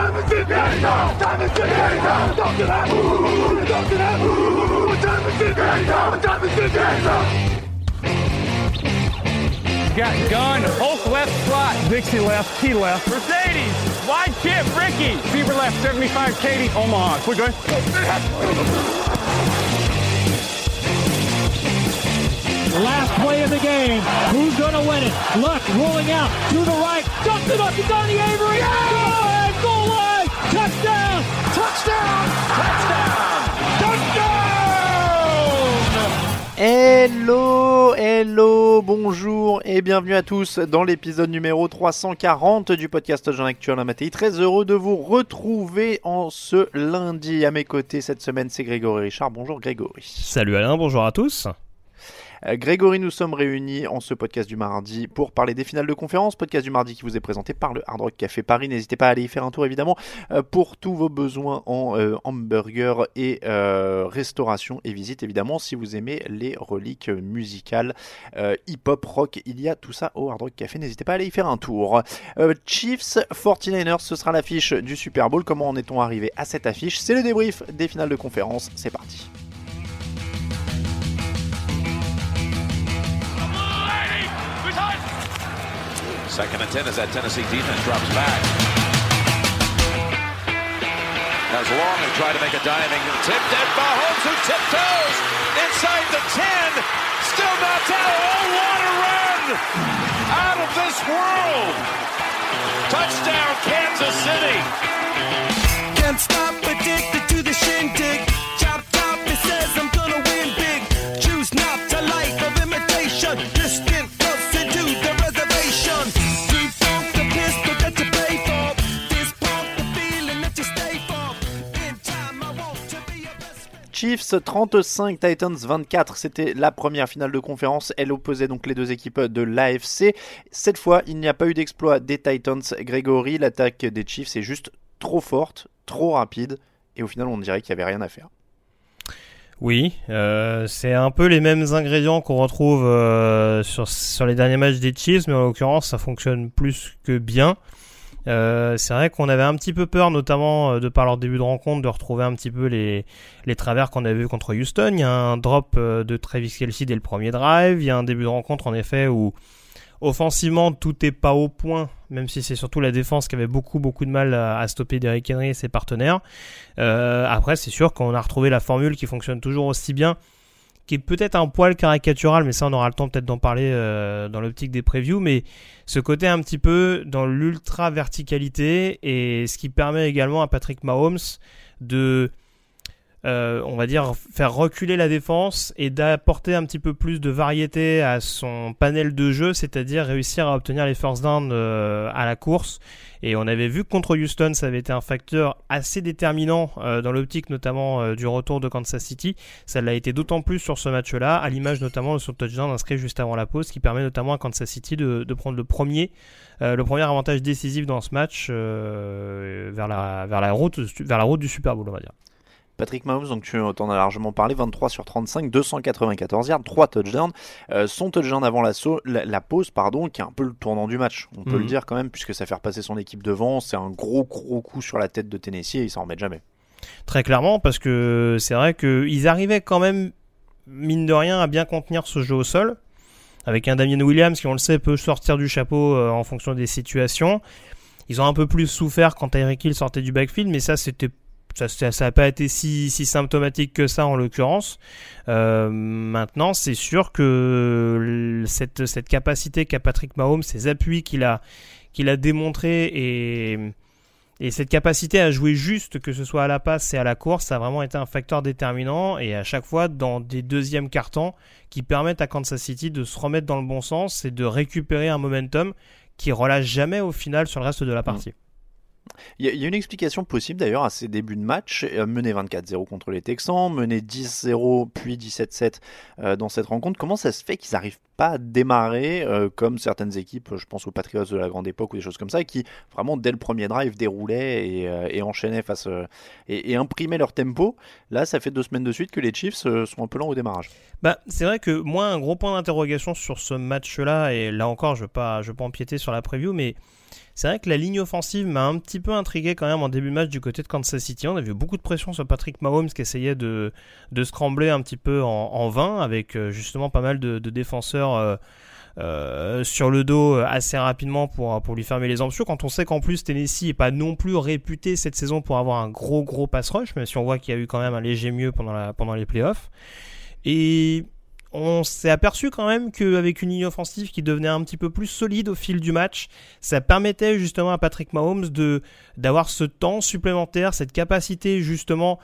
Time is it now? Time is it now? Talk to? Got gun, Hulk left slot. Dixie left, Key left. Mercedes, wide chip, Ricky. Beaver left, 75, Katie, Omaha. We're good. Last play of the game. Who's going to win it? Luck rolling out to the right. Dumps it up to Donnie Avery. Go line. Touchdown. Touchdown. Touchdown. Touchdown. Hello, hello, bonjour et bienvenue à tous dans l'épisode numéro 340 du podcast Jean Actuel Matéi. Très heureux de vous retrouver en ce lundi. À mes côtés cette semaine, c'est Grégory Richard. Bonjour Grégory. Salut Alain, bonjour à tous. Euh, Grégory, nous sommes réunis en ce podcast du mardi pour parler des finales de conférence. Podcast du mardi qui vous est présenté par le Hard Rock Café Paris. N'hésitez pas à aller y faire un tour évidemment euh, pour tous vos besoins en euh, hamburger et restauration et visite évidemment si vous aimez les reliques musicales hip-hop, rock. Il y a tout ça au Hard Rock Café. N'hésitez pas à aller y faire un tour. Chiefs 49ers, ce sera l'affiche du Super Bowl. Comment en est-on arrivé à cette affiche? C'est le débrief des finales de conférence. C'est parti. Second and 10 as that Tennessee defense drops back. As long as try to make a diving tip, and Mahomes who tiptoes inside the 10, still not out. Oh, what a run! Out of this world! Touchdown, Kansas City! Can't stop addicted to the shindig. Chop top, it says I'm Chiefs 35, Titans 24, c'était la première finale de conférence. Elle opposait donc les deux équipes de l'AFC. Cette fois, il n'y a pas eu d'exploit des Titans. Grégory, l'attaque des Chiefs est juste trop forte, trop rapide, et au final, on dirait qu'il n'y avait rien à faire. Oui, euh, c'est un peu les mêmes ingrédients qu'on retrouve euh, sur, sur les derniers matchs des Chiefs, mais en l'occurrence, ça fonctionne plus que bien. Euh, c'est vrai qu'on avait un petit peu peur, notamment euh, de par leur début de rencontre, de retrouver un petit peu les, les travers qu'on avait vu contre Houston. Il y a un drop euh, de Travis Kelsey dès le premier drive. Il y a un début de rencontre, en effet, où offensivement, tout est pas au point, même si c'est surtout la défense qui avait beaucoup, beaucoup de mal à, stopper Derrick Henry et ses partenaires. Après, c'est sûr qu'on a retrouvé la formule qui fonctionne toujours aussi bien, qui est peut-être un poil caricatural, mais ça, on aura le temps peut-être d'en parler euh, dans l'optique des previews, mais ce côté un petit peu dans l'ultra verticalité et ce qui permet également à Patrick Mahomes de euh, on va dire, faire reculer la défense et d'apporter un petit peu plus de variété à son panel de jeu, c'est-à-dire réussir à obtenir les first down euh, à la course. Et on avait vu que contre Houston, ça avait été un facteur assez déterminant euh, dans l'optique notamment du retour de Kansas City. Ça l'a été d'autant plus sur ce match-là, à l'image notamment de son touchdown inscrit juste avant la pause, qui permet notamment à Kansas City de, de prendre le premier, le premier avantage décisif dans ce match vers, la, vers, la route, vers la route du Super Bowl, on va dire. Patrick Mahomes, donc tu en as largement parlé, 23 sur 35, 294 yards, 3 touchdowns. Euh, son touchdown avant la, la, pause, pardon, qui est un peu le tournant du match, on peut le mhm. dire quand même, puisque ça fait repasser son équipe devant. C'est un gros, gros coup sur la tête de Tennessee et ils s'en remettent jamais. Très clairement, parce que c'est vrai qu'ils arrivaient quand même, mine de rien, à bien contenir ce jeu au sol. Avec un Damien Williams qui, on le sait, peut sortir du chapeau euh, en fonction des situations. Ils ont un peu plus souffert quand Tyreek Hill sortait du backfield, mais ça, c'était ça n'a pas été si, si, symptomatique que ça en l'occurrence. Euh, maintenant, c'est sûr que cette, cette capacité qu'a Patrick Mahomes, ces appuis qu'il a, qu'il a démontré et, et cette capacité à jouer juste, que ce soit à la passe et à la course, ça a vraiment été un facteur déterminant et à chaque fois dans des deuxièmes cartons qui permettent à Kansas City de se remettre dans le bon sens et de récupérer un momentum qui relâche jamais au final sur le reste de la partie. Il y, a une explication possible d'ailleurs à ces débuts de match. Euh, mener 24-0 contre les Texans, mener 10-0 puis 17-7 euh, dans cette rencontre. Comment ça se fait qu'ils n'arrivent pas à démarrer euh, comme certaines équipes, je pense aux Patriots de la grande époque ou des choses comme ça, qui vraiment dès le premier drive déroulaient et, enchaînaient face et, imprimaient leur tempo. Là, ça fait deux semaines de suite que les Chiefs sont un peu lents au démarrage. Bah, c'est vrai que moi, un gros point d'interrogation sur ce match-là, et là encore, je ne veux, pas, veux pas empiéter sur la preview, mais c'est vrai que la ligne offensive m'a un petit peu intrigué quand même en début de match du côté de Kansas City. On a vu beaucoup de pression sur Patrick Mahomes qui essayait de, de scrambler un petit peu en, vain avec euh, justement pas mal de, défenseurs euh, euh, sur le dos assez rapidement pour, lui fermer les embouchures. Quand on sait qu'en plus Tennessee n'est pas non plus réputé cette saison pour avoir un gros gros pass rush, même si on voit qu'il y a eu quand même un léger mieux pendant, pendant les playoffs. Et on s'est aperçu quand même qu'avec une ligne offensive qui devenait un petit peu plus solide au fil du match, ça permettait justement à Patrick Mahomes de d'avoir ce temps supplémentaire, cette capacité justement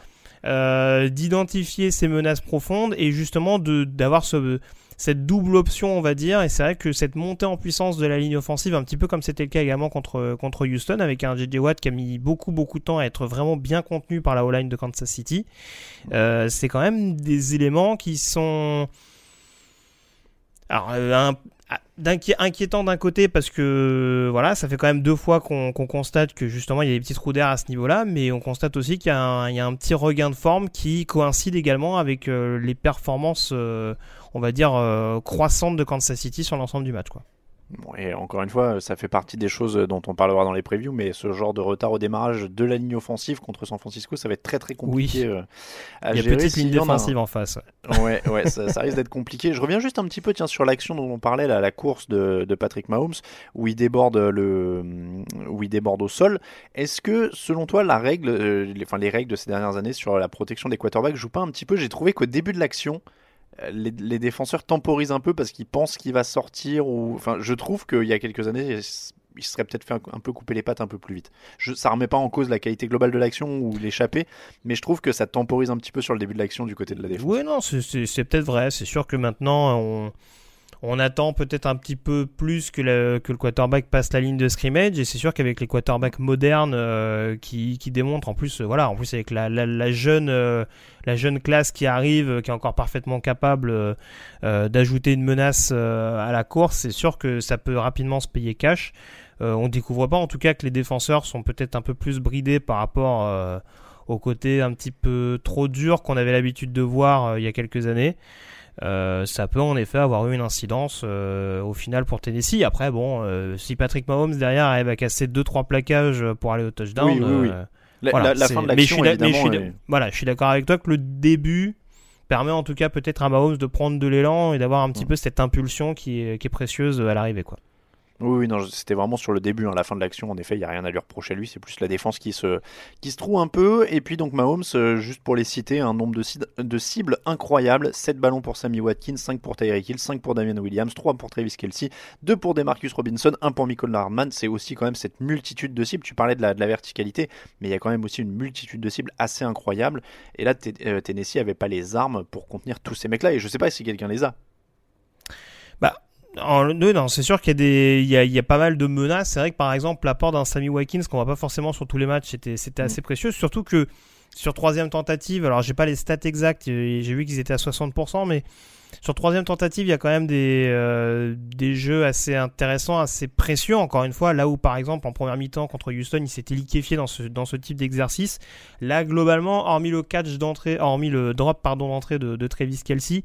euh, d'identifier ces menaces profondes et justement de d'avoir ce cette double option, on va dire. Et c'est vrai que cette montée en puissance de la ligne offensive, un petit peu comme c'était le cas également contre, contre Houston, avec un JJ Watt qui a mis beaucoup, beaucoup de temps à être vraiment bien contenu par la O-line de Kansas City, euh, c'est quand même des éléments qui sont alors, euh, inquiétant d'un côté parce que voilà, ça fait quand même deux fois qu'on constate que justement il y a des petits trous d'air à ce niveau-là, mais on constate aussi qu'il y, y, a un petit regain de forme qui coïncide également avec euh, les performances, euh, on va dire, croissantes de Kansas City sur l'ensemble du match. Quoi et encore une fois, ça fait partie des choses dont on parlera dans les previews, mais ce genre de retard au démarrage de la ligne offensive contre San Francisco, ça va être très très compliqué oui. Euh, Il y a une petite ligne défensive en face. Ouais, ouais, ça, risque d'être compliqué. Je reviens juste un petit peu tiens, sur l'action dont on parlait, là, la course de, de, Patrick Mahomes, où il déborde, le, où il déborde au sol. Est-ce que, selon toi, la règle, euh, les, enfin, les règles de ces dernières années sur la protection des quarterbacks jouent pas un petit peu? J'ai trouvé qu'au début de l'action, les, défenseurs temporisent un peu parce qu'ils pensent qu'il va sortir. Ou... Enfin, je trouve qu'il y a quelques années, il serait peut-être fait un, peu couper les pattes un peu plus vite. Je, ça remet pas en cause la qualité globale de l'action ou l'échapper, mais je trouve que ça temporise un petit peu sur le début de l'action du côté de la défense. Oui, non, c'est peut-être vrai. C'est sûr que maintenant, on on attend peut-être un petit peu plus que le, que quarterback passe la ligne de scrimmage et c'est sûr qu'avec les quarterbacks modernes euh, qui, qui, démontrent en plus euh, voilà en plus avec la, la, jeune euh, la jeune classe qui arrive qui est encore parfaitement capable d'ajouter une menace à la course c'est sûr que ça peut rapidement se payer cash. On découvre pas en tout cas que les défenseurs sont peut-être un peu plus bridés par rapport au côté un petit peu trop dur qu'on avait l'habitude de voir il y a quelques années ça peut en effet avoir eu une incidence euh, au final pour Tennessee. Après, bon, euh, si Patrick Mahomes derrière arrive à casser 2-3 plaquages pour aller au touchdown, oui, oui, oui. La, la, fin de l'action, évidemment. Voilà, je suis d'accord avec toi que le début permet en tout cas peut-être à Mahomes de prendre de l'élan et d'avoir un petit mm. peu cette impulsion qui est, qui est précieuse à l'arrivée, quoi. Oui, non, c'était vraiment sur le début, hein, la fin de l'action. En effet, il n'y a rien à lui reprocher lui. C'est plus la défense qui se, qui se trouve un peu. Et puis, donc, Mahomes, euh, juste pour les citer, un nombre de, cid- de cibles incroyable 7 ballons pour Sammy Watkins, 5 pour Tyreek Hill, 5 pour Damian Williams, 3 pour Travis Kelsey, 2 pour Demarcus Robinson, 1 pour Michael Hardman. C'est aussi quand même cette multitude de cibles. Tu parlais de la, de la verticalité, mais il y a quand même aussi une multitude de cibles assez incroyable. Et là, euh, Tennessee avait pas les armes pour contenir tous ces mecs-là. Et je sais pas si quelqu'un les a. En- non, c'est sûr qu'il y a des, il y a, il y a pas mal de menaces. C'est vrai que par exemple, l'apport d'un Sammy Watkins qu'on voit pas forcément sur tous les matchs, c'était, c'était assez précieux. Surtout que sur troisième tentative, alors j'ai pas les stats exacts, et j'ai vu qu'ils étaient à 60%, mais sur troisième tentative, il y a quand même des, euh, des jeux assez intéressants, assez précieux. Encore une fois, là où par exemple en première mi-temps contre Houston, il s'était liquéfié dans ce, dans ce type d'exercice. Là, globalement, hormis le catch d'entrée, hormis le drop pardon d'entrée de, de Travis Kelsey,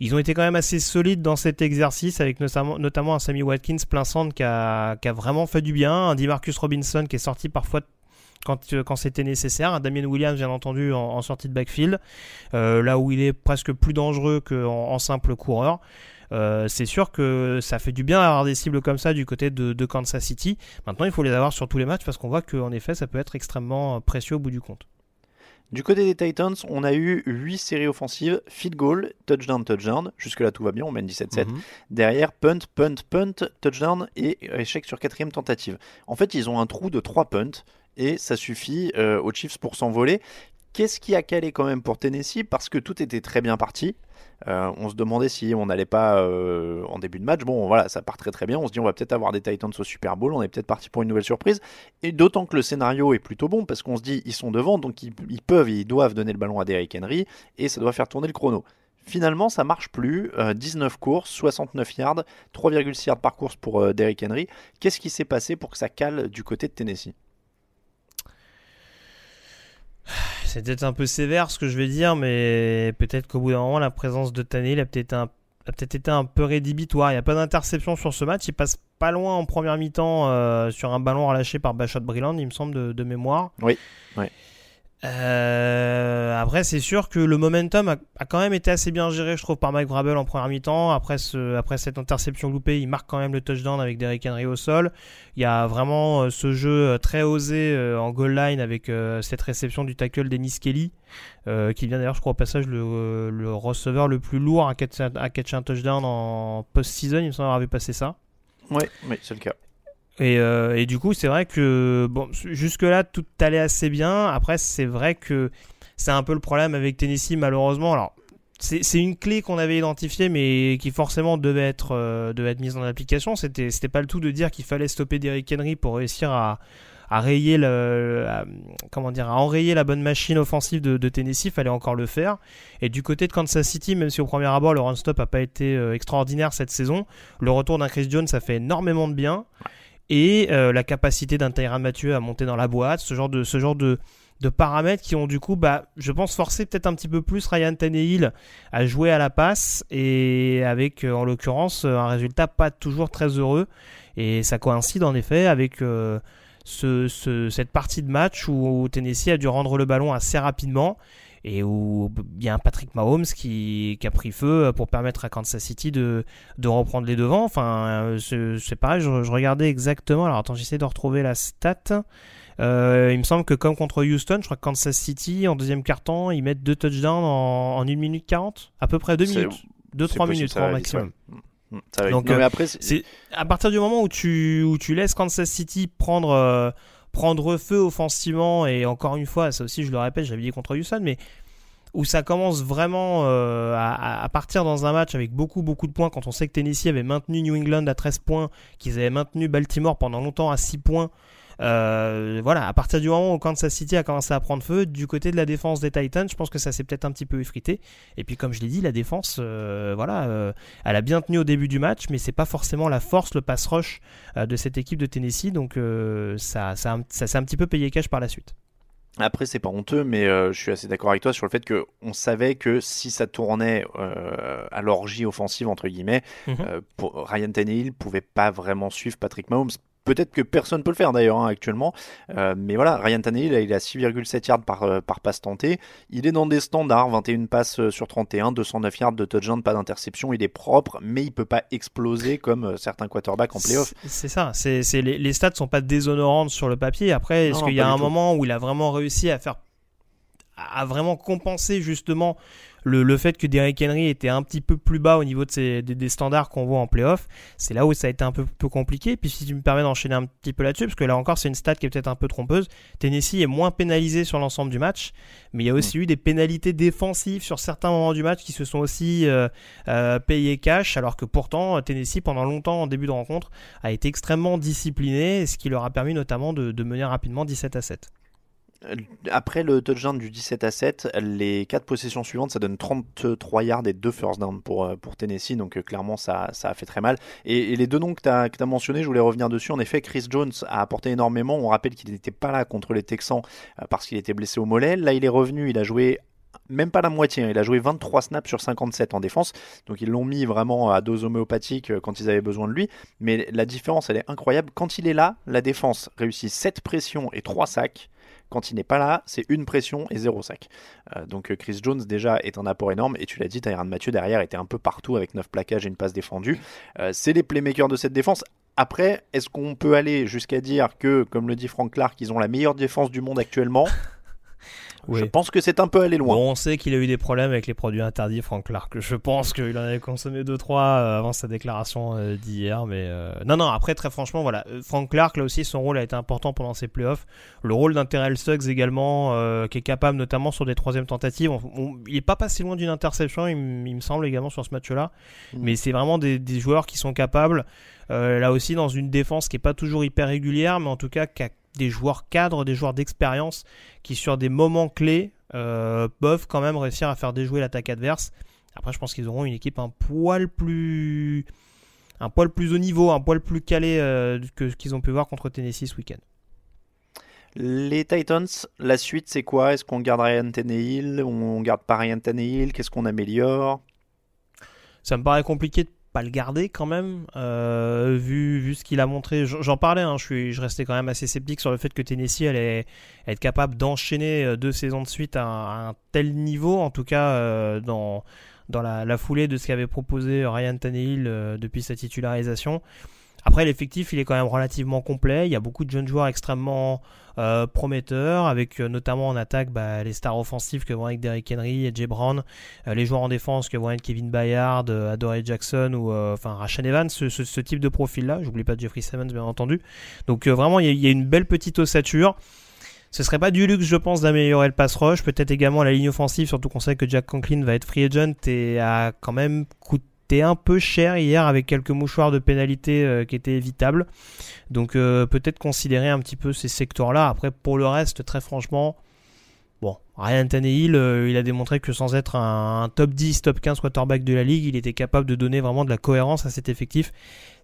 ils ont été quand même assez solides dans cet exercice, avec notamment, un Sammy Watkins plein centre qui a, vraiment fait du bien, un Demarcus Robinson qui est sorti parfois quand, euh, quand c'était nécessaire, un Damien Williams bien entendu en, sortie de backfield, euh, là où il est presque plus dangereux qu'en en simple coureur. Euh, c'est sûr que ça fait du bien d'avoir des cibles comme ça du côté de, de Kansas City. Maintenant, il faut les avoir sur tous les matchs parce qu'on voit qu'en effet, ça peut être extrêmement précieux au bout du compte. Du côté des Titans, on a eu 8 séries offensives, field goal, touchdown, touchdown. Jusque-là, tout va bien, on mène 17-7. Mhm. Derrière, punt, punt, punt, touchdown et échec sur quatrième tentative. En fait, ils ont un trou de 3 punts et ça suffit euh, aux Chiefs pour s'envoler. Qu'est-ce qui a calé quand même pour Tennessee? Parce que tout était très bien parti. Euh, on se demandait si on n'allait pas euh, en début de match. Bon, voilà, ça part très très bien. On se dit on va peut-être avoir des Titans au Super Bowl. On est peut-être parti pour une nouvelle surprise. Et d'autant que le scénario est plutôt bon parce qu'on se dit ils sont devant, donc ils, peuvent et ils doivent donner le ballon à Derrick Henry et ça doit faire tourner le chrono. Finalement, ça marche plus. Euh, 19 courses, 69 yards, 3,6 yards par course pour euh, Derrick Henry. Qu'est-ce qui s'est passé pour que ça cale du côté de Tennessee? C'est peut-être un peu sévère ce que je vais dire, mais peut-être qu'au bout d'un moment, la présence de Tannehill a peut-être été un peu rédhibitoire. Il n'y a pas d'interception sur ce match. Il passe pas loin en première mi-temps euh, sur un ballon relâché par Bachat Brilland, il me semble, de, mémoire. Oui. Euh, après, c'est sûr que le momentum a, quand même été assez bien géré, je trouve, par Mike Vrabel en première mi-temps. Après, ce, après cette interception loupée, il marque quand même le touchdown avec Derrick Henry au sol. Il y a vraiment euh, ce jeu euh, très osé en goal line avec cette réception du tackle Dennis Kelly, qui vient d'ailleurs, je crois, au passage, le, receveur le plus lourd à catcher, à catcher un touchdown en post-season. Il me semble avoir vu passer ça. Oui, oui c'est le cas. Et, euh, et du coup, c'est vrai que jusque-là, tout allait assez bien. Après, c'est vrai que c'est un peu le problème avec Tennessee, malheureusement. Alors, c'est une clé qu'on avait identifiée, mais qui forcément devait être, euh, devait être mise en application. C'était pas le tout de dire qu'il fallait stopper Derrick Henry pour réussir à, à rayer le, comment dire, à enrayer la bonne machine offensive de, Tennessee. Il fallait encore le faire. Et du côté de Kansas City, même si au premier abord le run stop a pas été euh, extraordinaire cette saison, le retour d'un Chris Jones, ça fait énormément de bien et euh, la capacité d'un Tyrann Mathieu à monter dans la boîte, ce genre de, ce genre de, de paramètres qui ont du coup, bah, je pense, forcé peut-être un petit peu plus Ryan Tannehill à jouer à la passe et avec, euh, en l'occurrence, un résultat pas toujours très heureux. Et ça coïncide en effet avec euh, ce, ce- cette partie de match où Tennessee a dû rendre le ballon assez rapidement et où il y a un Patrick Mahomes qui, qui a pris feu pour permettre à Kansas City de, de reprendre les devants. Enfin, euh, c'est pareil, je, je regardais exactement. Alors attends, j'essaie de retrouver la stat. Euh, il me semble que comme contre Houston, je crois que Kansas City, en deuxième quart-temps, ils mettent deux touchdowns en, en 1 minute 40 À peu près 2 C'est- minutes. 2-3 c'est possible, minutes vite, maximum. Mm, Ça Donc. Non, euh, mais après, c'est- C'est à partir du moment où tu, où tu laisses Kansas City prendre, euh, prendre feu offensivement, et encore une fois, ça aussi je le répète, j'avais dit contre Houston, mais où ça commence vraiment euh, à, à partir dans un match avec beaucoup beaucoup de points, quand on sait que Tennessee avait maintenu New England à 13 points, qu'ils avaient maintenu Baltimore pendant longtemps à 6 points. Euh, voilà, à partir du moment où Kansas City a commencé à prendre feu, du côté de la défense des Titans, je pense que ça s'est peut-être un petit peu effrité. Et puis, comme je l'ai dit, la défense, euh, voilà, euh, elle a bien tenu au début du match, mais c'est pas forcément la force, le pass rush euh, de cette équipe de Tennessee, donc euh, ça, ça, ça s'est un petit peu payé cash par la suite. Après, c'est pas honteux, mais euh, je suis assez d'accord avec toi sur le fait que on savait que si ça tournait euh, à l'orgie offensive entre guillemets, Mhm. euh, pour, Ryan Tannehill pouvait pas vraiment suivre Patrick Mahomes. Peut-être que personne peut le faire d'ailleurs hein, actuellement. Euh, mais voilà, Ryan Tannehill, il a 6,7 yards par, euh, par passe tentée. Il est dans des standards, 21 passes sur 31, 209 yards de touchdown, pas d'interception. Il est propre, mais il peut pas exploser comme certains quarterbacks en playoff. C'est ça, c'est, les, les stats sont pas déshonorantes sur le papier. Après, est-ce qu'il y a un moment où il a vraiment réussi à faire à vraiment compenser justement le, le, fait que Derrick Henry était un petit peu plus bas au niveau de des, standards qu'on voit en playoff, c'est là où ça a été un peu, peu compliqué. Puis si tu me permets d'enchaîner un petit peu là-dessus, parce que là encore c'est une stat qui est peut-être un peu trompeuse, Tennessee est moins pénalisé sur l'ensemble du match, mais il y a aussi eu des pénalités défensives sur certains moments du match qui se sont aussi euh, euh, payés cash, alors que pourtant Tennessee pendant longtemps en début de rencontre a été extrêmement discipliné, ce qui leur a permis notamment de, de mener rapidement 17 à 7. Après le touchdown du 17 à 7, les 4 possessions suivantes, ça donne 33 yards et 2 first down pour, euh, pour Tennessee. Donc euh, clairement, ça, ça a fait très mal. Et, les deux noms que tu as, as mentionnés, je voulais revenir dessus. En effet, Chris Jones a apporté énormément. On rappelle qu'il n'était pas là contre les Texans euh, parce qu'il était blessé au mollet. Là, il est revenu, il a joué même pas la moitié, hein. il a joué 23 snaps sur 57 en défense, donc ils l'ont mis vraiment à dose homéopathique quand ils avaient besoin de lui, mais la différence elle est incroyable, quand il est là, la défense réussit 7 pressions et 3 sacs, quand il n'est pas là, c'est une pression et zéro sac. Euh, donc euh, Chris Jones déjà est un apport énorme. Et tu l'as dit, Tyrann Mathieu derrière était un peu partout avec 9 plaquages et une passe défendue. Euh, c'est les playmakers de cette défense. Après, est-ce qu'on peut aller jusqu'à dire que, comme le dit Frank Clark, ils ont la meilleure défense du monde actuellement? Je pense que c'est un peu aller loin. on sait qu'il a eu des problèmes avec les produits interdits, Frank Clark. Je pense qu'il en avait consommé 2-3 euh, avant sa déclaration euh, d'hier. Mais euh, non, non, après, très franchement, voilà. Frank Clark, là aussi, son rôle a été important pendant ses playoffs. Le rôle d'un Terrell Suggs également, qui est capable, notamment sur des troisièmes tentatives. il n'est pas passé loin d'une interception, il, me semble, également sur ce match-là. Mm. Mais c'est vraiment des, des, joueurs qui sont capables, là aussi, dans une défense qui n'est pas toujours hyper régulière, mais en tout cas, qui a des joueurs cadres, des joueurs d'expérience qui sur des moments clés euh, peuvent quand même réussir à faire déjouer l'attaque adverse. Après, je pense qu'ils auront une équipe un poil plus un poil plus haut niveau, un poil plus calé euh, que ce qu'ils ont pu voir contre Tennessee ce week-end. Les Titans, la suite c'est quoi? Est-ce qu'on garde Ryan Tannehill? On garde pas Ryan Tannehill? Qu'est-ce qu'on améliore? Ça me paraît compliqué de pas le garder quand même, euh, vu, ce qu'il a montré. J'en parlais, hein, je, suis, je restais quand même assez sceptique sur le fait que Tennessee allait être capable d'enchaîner euh, deux saisons de suite à un, tel niveau, en tout cas euh, dans, dans la, foulée de ce qu'avait proposé Ryan Tannehill depuis sa titularisation. Après, l'effectif, il est quand même relativement complet. Il y a beaucoup de jeunes joueurs extrêmement euh, prometteurs, avec euh, notamment en attaque bah, les stars offensives que vont avec Derrick Henry et Jay Brown, euh, les joueurs en défense que vont être Kevin Bayard, Adoree Jackson ou enfin Rashan Evans, ce, type de profil-là. J'oublie pas Jeffrey Simmons, bien entendu. Donc vraiment, il y, a une belle petite ossature. Ce serait pas du luxe, je pense, d'améliorer le pass rush. Peut-être également la ligne offensive, surtout qu'on sait que Jack Conklin va être free agent et a quand même coûté un peu cher hier avec quelques mouchoirs de pénalité euh, qui étaient évitables. Donc euh, peut-être considérer un petit peu ces secteurs-là. Après, pour le reste, très franchement, bon, Ryan Tannehill, euh, il a démontré que sans être un, top 10, top 15 quarterback de la ligue, il était capable de donner vraiment de la cohérence à cet effectif.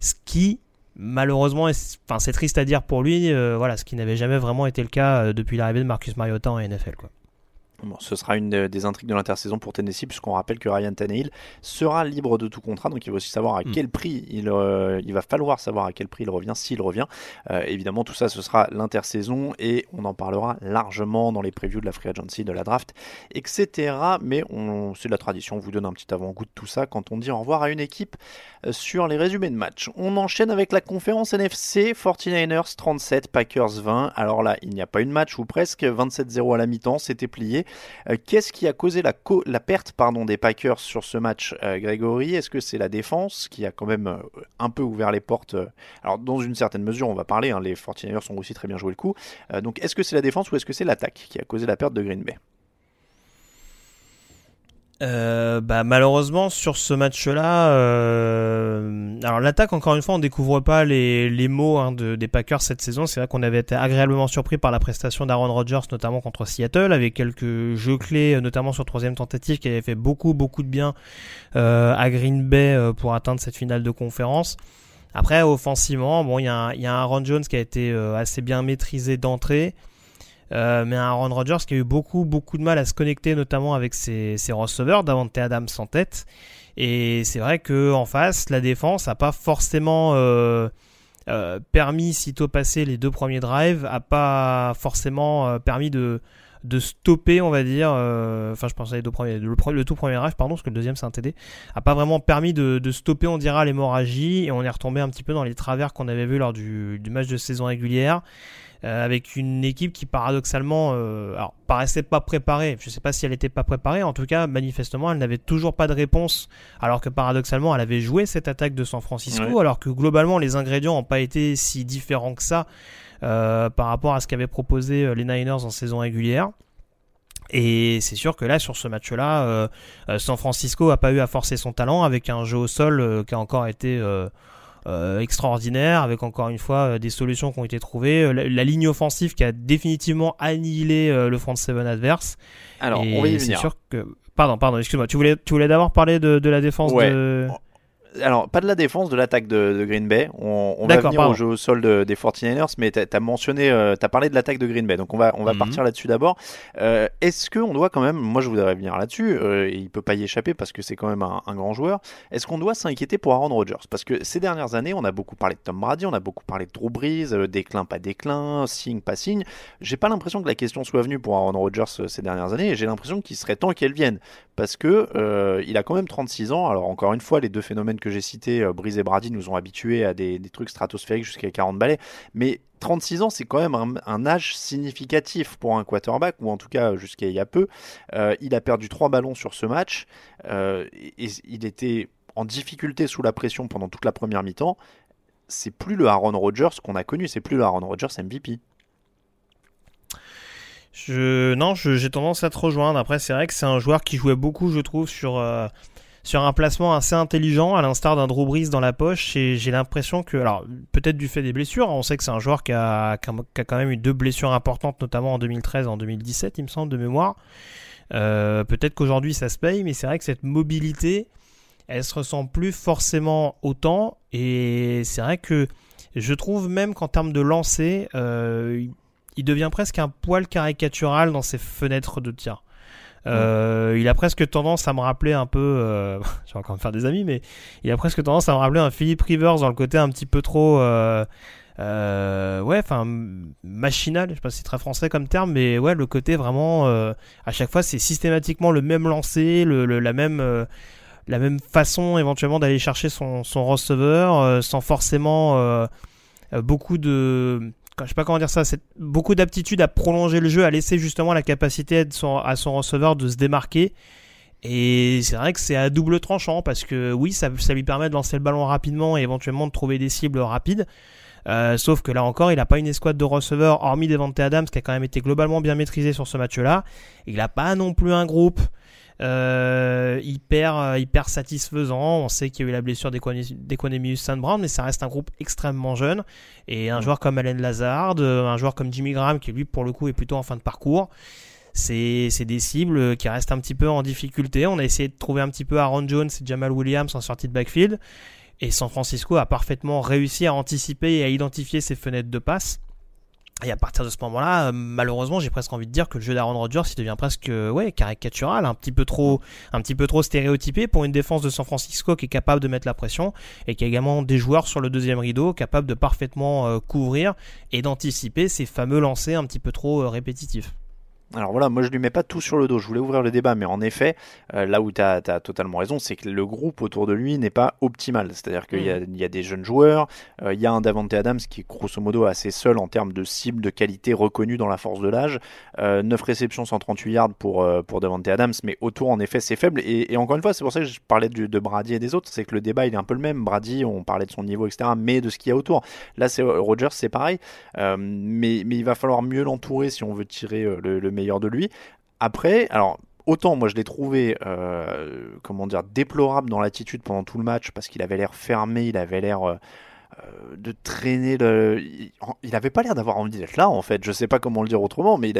Ce qui, malheureusement, c'est triste à dire pour lui, voilà, ce qui n'avait jamais vraiment été le cas depuis l'arrivée de Marcus Mariota en NFL. Quoi ce sera une des intrigues de l'intersaison pour Tennessee, puisqu'on rappelle que Ryan Tannehill sera libre de tout contrat, donc il va aussi savoir à mm. quel prix il, euh, il va falloir savoir à quel prix il revient, s'il revient. Euh, évidemment, tout ça, ce sera l'intersaison et on en parlera largement dans les previews de la free agency, de la draft, etc. Mais c'est la tradition, on vous donne un petit avant-goût de tout ça quand on dit au revoir à une équipe euh, sur les résumés de match. On enchaîne avec la conférence NFC 49ers 37, Packers 20. Alors là, il n'y a pas une match ou presque 27-0 à la mi-temps, c'était plié. Euh, qu'est-ce qui a causé la, perte des Packers sur ce match, euh, Grégory? Est-ce que c'est la défense qui a quand même euh, un peu ouvert les portes Alors, dans une certaine mesure, on va parler, hein, les 49ers ont aussi très bien joué le coup. donc, est-ce que c'est la défense ou est-ce que c'est l'attaque qui a causé la perte de Green Bay? Euh, bah, malheureusement sur ce match-là, euh, alors l'attaque encore une fois on découvre pas les, les mots hein, de, des Packers cette saison. C'est vrai qu'on avait été agréablement surpris par la prestation d'Aaron Rodgers notamment contre Seattle avec quelques jeux clés notamment sur troisième tentative qui avait fait beaucoup beaucoup de bien euh, à Green Bay euh, pour atteindre cette finale de conférence. Après offensivement, bon il y, a y a un Aaron Jones qui a été euh, assez bien maîtrisé d'entrée. Euh, mais un Aaron Rodgers qui a eu beaucoup, beaucoup de mal à se connecter, notamment avec ses, ses receveurs, Davante Adams en tête. Et c'est vrai que en face, la défense n'a pas forcément euh, euh, permis, sitôt passé les deux premiers drives, a pas forcément euh, permis de, stopper, on va dire. euh, Enfin, je pense à les deux premiers, le, tout premier drive, pardon, parce que le deuxième c'est un TD, a pas vraiment permis de, stopper, on dira, l'hémorragie. Et on est retombé un petit peu dans les travers qu'on avait vu lors du match de saison régulière. Euh, avec une équipe qui paradoxalement euh, alors paraissait pas préparée je sais pas si elle était pas préparée en tout cas manifestement elle n'avait toujours pas de réponse alors que paradoxalement elle avait joué cette attaque de San Francisco Ouais. alors que globalement les ingrédients n'ont pas été si différents que ça euh, par rapport à ce qu'avaient proposé les Niners en saison régulière. Et c'est sûr que là, sur ce match-là, euh, San Francisco a pas eu à forcer son talent avec un jeu au sol euh, qui a encore été euh, euh, extraordinaire, avec encore une fois euh, des solutions qui ont été trouvées, euh, la, la ligne offensive qui a définitivement annihilé euh, le front seven adverse. Alors, Et on va y c'est venir. sûr que. Pardon, pardon, excuse-moi. Tu voulais, tu voulais d'abord parler de, de la défense Ouais. de. Alors, pas de la défense, de l'attaque de, de Green Bay. On, on va venir pardon. au jeu au sol de- des 49ers, mais tu as mentionné, tu as parlé de l'attaque de Green Bay. Donc, on va, on va Mhm. partir là-dessus d'abord. Euh, Est-ce qu'on doit quand même, moi je voudrais venir là-dessus, euh, il peut pas y échapper parce que c'est quand même un, un grand joueur. Est-ce qu'on doit s'inquiéter pour Aaron Rodgers? Parce que ces dernières années, on a beaucoup parlé de Tom Brady, on a beaucoup parlé de Drew Brees, euh, déclin, pas déclin, signe, pas signe. J'ai pas l'impression que la question soit venue pour Aaron Rodgers euh, ces dernières années, et j'ai l'impression qu'il serait temps qu'elle vienne. Parce que euh, il a quand même 36 ans. Alors, encore une fois, les deux phénomènes que j'ai cités, euh, Brees et Brady, nous ont habitués à des, trucs stratosphériques jusqu'à 40 balais. Mais 36 ans, c'est quand même un, âge significatif pour un quarterback, ou en tout cas jusqu'à il y a peu. Euh, il a perdu trois ballons sur ce match. et, et il était en difficulté sous la pression pendant toute la première mi-temps. C'est plus le Aaron Rodgers qu'on a connu, c'est plus le Aaron Rodgers MVP. Non, j'ai tendance à te rejoindre. Après, c'est vrai que c'est un joueur qui jouait beaucoup, je trouve, sur, euh, sur un placement assez intelligent, à l'instar d'un Drew dans la poche. Et j'ai l'impression que, alors, peut-être du fait des blessures, on sait que c'est un joueur qui a, qui a- qui a quand même eu deux blessures importantes, notamment en 2013 et en 2017, il me semble, de mémoire. Euh, peut-être qu'aujourd'hui ça se paye, mais c'est vrai que cette mobilité, elle se ressent plus forcément autant. Et c'est vrai que je trouve même qu'en termes de lancer, euh, il- devient presque un poil caricatural dans ses fenêtres de tir. Euh, Il a presque tendance à me rappeler un peu, euh, je vais encore me faire des amis, mais il a presque tendance à me rappeler un Philippe Rivers dans le côté un petit peu trop, euh, ouais, enfin machinal. Je sais pas si c'est très français comme terme, mais ouais, le côté vraiment, à chaque fois, c'est systématiquement le même lancer, le, le- la même. la même façon éventuellement d'aller chercher son, son receveur euh, sans forcément euh, beaucoup de je sais pas comment dire ça c'est beaucoup d'aptitude à prolonger le jeu à laisser justement la capacité à son receveur de se démarquer et c'est vrai que c'est à double tranchant parce que oui ça, ça lui permet de lancer le ballon rapidement et éventuellement de trouver des cibles rapides Euh, sauf que là encore, il n'a pas une escouade de receveurs, hormis Devante Adams, qui a quand même été globalement bien maîtrisé sur ce match-là. Il n'a pas non plus un groupe euh, hyper, euh, hyper satisfaisant. On sait qu'il y a eu la blessure d'Equanimous St. Brown, mais ça reste un groupe extrêmement jeune. Et un joueur comme Allen Lazard, euh, un joueur comme Jimmy Graham, qui lui, pour le coup, est plutôt en fin de parcours. C'est c'est des cibles qui restent un petit peu en difficulté. On a essayé de trouver un petit peu Aaron Jones et Jamal Williams en sortie de backfield. Et San Francisco a parfaitement réussi à anticiper et à identifier ses fenêtres de passe. Et à partir de ce moment-là, euh, malheureusement, j'ai presque envie de dire que le jeu d'Aaron Rodgers, il devient presque euh, ouais caricatural, un petit peu trop, un petit peu trop stéréotypé pour une défense de San Francisco qui est capable de mettre la pression et qui a également des joueurs sur le deuxième rideau capables de parfaitement euh, couvrir et d'anticiper ces fameux lancers un petit peu trop répétitifs. Alors voilà, moi je lui mets pas tout sur le dos, je voulais ouvrir le débat, mais en effet, euh, là où tu as, totalement raison, c'est que le groupe autour de lui n'est pas optimal. C'est-à-dire qu'il y, a- il y a des jeunes joueurs, euh, il y a un Davante Adams qui est grosso modo assez seul en termes de cible, de qualité reconnue dans la force de l'âge. Euh, 9 réceptions, 138 yards pour, euh, pour Davante Adams, mais autour en effet c'est faible. Et, et encore une fois, c'est pour ça que je parlais du- de Brady et des autres, c'est que le débat il est un peu le même. Brady, on parlait de son niveau, etc., mais de ce qu'il y a autour. Là, c'est Rogers, c'est pareil, mais, mais il va falloir mieux l'entourer si on veut tirer le, le meilleur de lui. Après, alors autant moi je l'ai trouvé, euh, comment dire, déplorable dans l'attitude pendant tout le match parce qu'il avait l'air fermé, il avait l'air euh, euh, de traîner le. Il, il avait pas l'air d'avoir envie d'être là en fait. Je sais pas comment le dire autrement, mais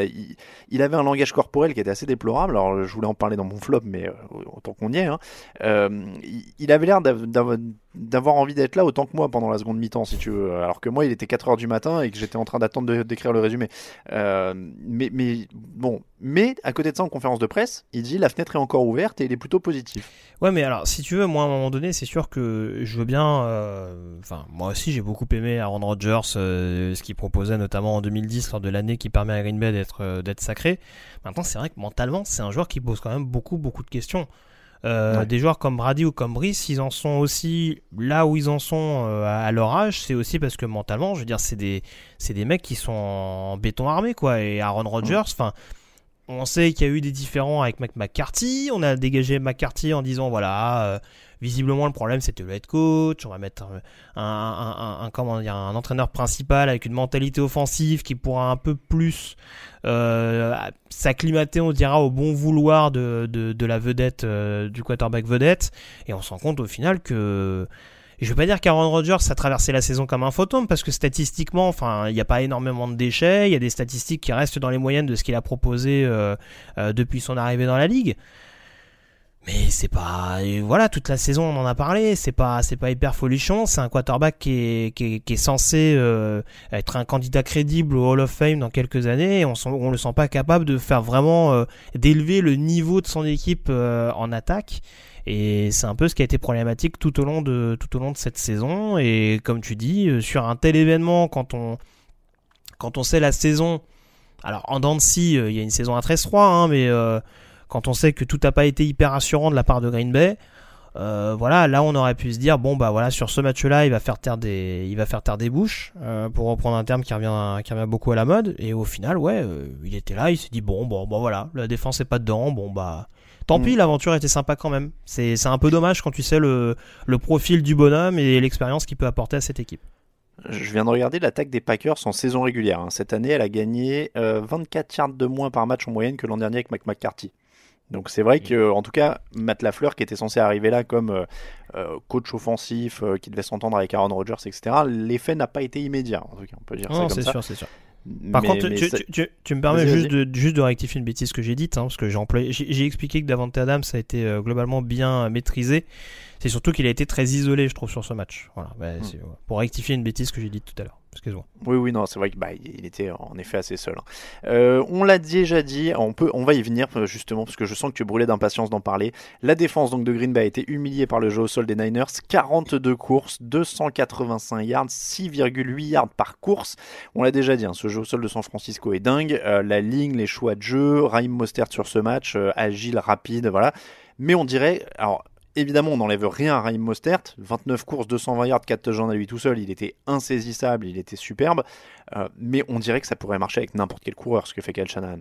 il, avait un langage corporel qui était assez déplorable. Alors je voulais en parler dans mon flop, mais autant qu'on y est. hein. Il, avait l'air d'av- d'av- d'avoir envie d'être là autant que moi pendant la seconde mi-temps, si tu veux. Alors que moi, il était 4 heures du matin et que j'étais en train d'attendre d'écrire le résumé. Euh, mais, mais bon, mais à côté de ça, en conférence de presse, il dit la fenêtre est encore ouverte et il est plutôt positif. Ouais, mais alors, si tu veux, moi, à un moment donné, c'est sûr que je veux bien. euh, Enfin, moi aussi, j'ai beaucoup aimé Aaron Rodgers, euh, ce qu'il proposait notamment en 2010, lors de l'année qui permet à Green Bay d'être sacré. Maintenant, c'est vrai que mentalement, c'est un joueur qui pose quand même beaucoup, beaucoup de questions. Euh, Ouais. Des joueurs comme Brady ou comme Brice, ils en sont aussi là où ils en sont euh, à leur âge. C'est aussi parce que mentalement, je veux dire, c'est des, c'est des mecs qui sont en béton armé, quoi. Et Aaron Rodgers, enfin. On sait qu'il y a eu des différends avec Mc- McCarthy. On a dégagé McCarthy en disant voilà, euh, visiblement le problème c'était le head coach. On va mettre un, un, comment dire, un entraîneur principal avec une mentalité offensive qui pourra un peu plus euh, s'acclimater, on dira, au bon vouloir de, la vedette, euh, du quarterback vedette. Et on se rend compte au final que je veux pas dire qu'Aaron Rodgers a traversé la saison comme un fantôme parce que statistiquement, enfin, il n'y a pas énormément de déchets, il y a des statistiques qui restent dans les moyennes de ce qu'il a proposé euh, depuis son arrivée dans la ligue. Mais c'est pas, et voilà, toute la saison on en a parlé, c'est pas, c'est pas hyper folichon. C'est un quarterback qui est, qui est, qui est censé euh, être un candidat crédible au Hall of Fame dans quelques années. Et on, on le sent pas capable de faire vraiment euh, d'élever le niveau de son équipe euh, en attaque. Et c'est un peu ce qui a été problématique tout au long de, tout au long de cette saison. Et comme tu dis, euh, sur un tel événement, quand on, quand on sait la saison, alors en dents de euh, il y a une saison à 13-3, hein, mais euh, quand on sait que tout n'a pas été hyper assurant de la part de Green Bay, euh, voilà, là on aurait pu se dire bon bah voilà sur ce match-là il va faire taire des, il va faire taire des bouches euh, pour reprendre un terme qui revient, qui revient beaucoup à la mode. Et au final ouais, euh, il était là, il s'est dit bon bon bon voilà, la défense est pas dedans, bon bah tant pis, l'aventure était sympa quand même. C'est un peu dommage quand tu sais le, le profil du bonhomme et l'expérience qu'il peut apporter à cette équipe. Je viens de regarder l'attaque des Packers en saison régulière. hein. Cette année, elle a gagné euh, 24 yards de moins par match en moyenne que l'an dernier avec Mc McCarthy. Donc c'est vrai que, en tout cas, Matt Lafleur, qui était censé arriver là comme euh, euh, coach offensif, euh, qui devait s'entendre avec Aaron Rodgers, etc., l'effet n'a pas été immédiat. En tout cas, on peut dire ça Non, comme c'est ça. sûr, c'est sûr. Par Mais- contre, mais tu, ça- tu- tu- tu me permets juste de, juste de rectifier une bêtise que j'ai dite, hein, parce que j'ai employé, j'ai j'ai expliqué que Davante Adams a été euh, globalement bien maîtrisé. C'est surtout qu'il a été très isolé, je trouve, sur ce match. Voilà, bah, Hmm. c'est- voilà. pour rectifier une bêtise que j'ai dite tout à l'heure. Excuse-moi. Oui, oui, non, c'est vrai qu'il bah, était en effet assez seul. hein. Euh, on l'a déjà dit, on, peut, on va y venir euh, justement, parce que je sens que tu brûlais d'impatience d'en parler. La défense donc de Green Bay a été humiliée par le jeu au sol des Niners. 42 courses, 285 yards, 6,8 yards par course. On l'a déjà dit, hein, ce jeu au sol de San Francisco est dingue. Euh, la ligne, les choix de jeu, Raheem Mostert sur ce match, euh, agile, rapide, voilà. Mais on dirait, alors évidemment, on n'enlève rien à Raheem Mostert. 29 courses, 220 yards, 4 touchdowns à lui tout seul. Il était insaisissable, il était superbe. Euh, mais on dirait que ça pourrait marcher avec n'importe quel coureur, ce que fait Kyle Shanahan.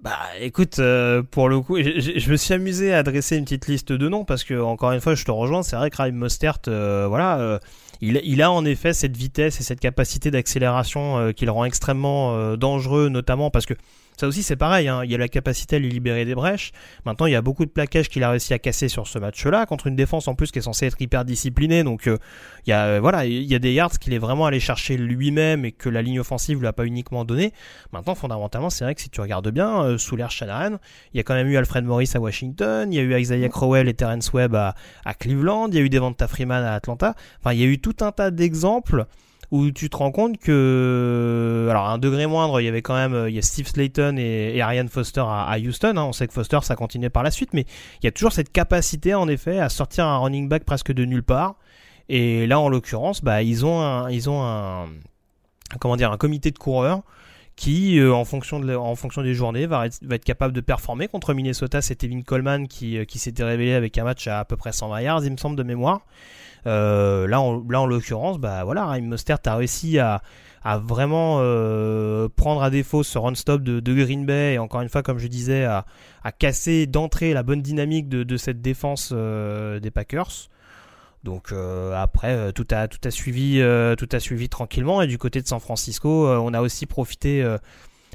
Bah écoute, euh, pour le coup, je me suis amusé à dresser une petite liste de noms parce que encore une fois, je te rejoins. C'est vrai que Raheem Mostert, euh, voilà, il, il a en effet cette vitesse et cette capacité d'accélération qui le rend extrêmement dangereux, notamment parce que ça aussi c'est pareil. hein, il y a la capacité à lui libérer des brèches. Maintenant, il y a beaucoup de plaquages qu'il a réussi à casser sur ce match-là contre une défense en plus qui est censée être hyper disciplinée. Donc euh, il y a euh, voilà, il y a des yards qu'il est vraiment allé chercher lui-même et que la ligne offensive lui a pas uniquement donné. Maintenant, fondamentalement, c'est vrai que si tu regardes bien, euh, sous l'ère Shanahan, il y a quand même eu Alfred Morris à Washington, il y a eu Isaiah Crowell et Terrence Webb à, à Cleveland, il y a eu Devonta Freeman à Atlanta. Enfin, il y a eu tout un tas d'exemples où tu te rends compte que, alors un degré moindre, il y avait quand même, il y a Steve Slayton et, et Arian Foster à, à Houston. hein. On sait que Foster, ça continuait par la suite, mais il y a toujours cette capacité, en effet, à sortir un running back presque de nulle part. Et là, en l'occurrence, bah, ils ont un, ils ont un, comment dire, un comité de coureurs qui, euh, en, fonction de, en fonction des journées, va être, capable de performer. Contre Minnesota, c'était Vin Coleman qui, euh, qui s'était révélé avec un match à à peu près 120 yards, il me semble, de mémoire. Euh, là, en, là, en l'occurrence, bah voilà, Raheem Mostert a réussi à, à vraiment euh, prendre à défaut ce run-stop de, de Green Bay et encore une fois, comme je disais, à, à casser d'entrée la bonne dynamique de, de cette défense euh, des Packers. Donc euh, après euh, tout a tout a suivi euh, tout a suivi tranquillement et du côté de San Francisco euh, on a aussi profité euh,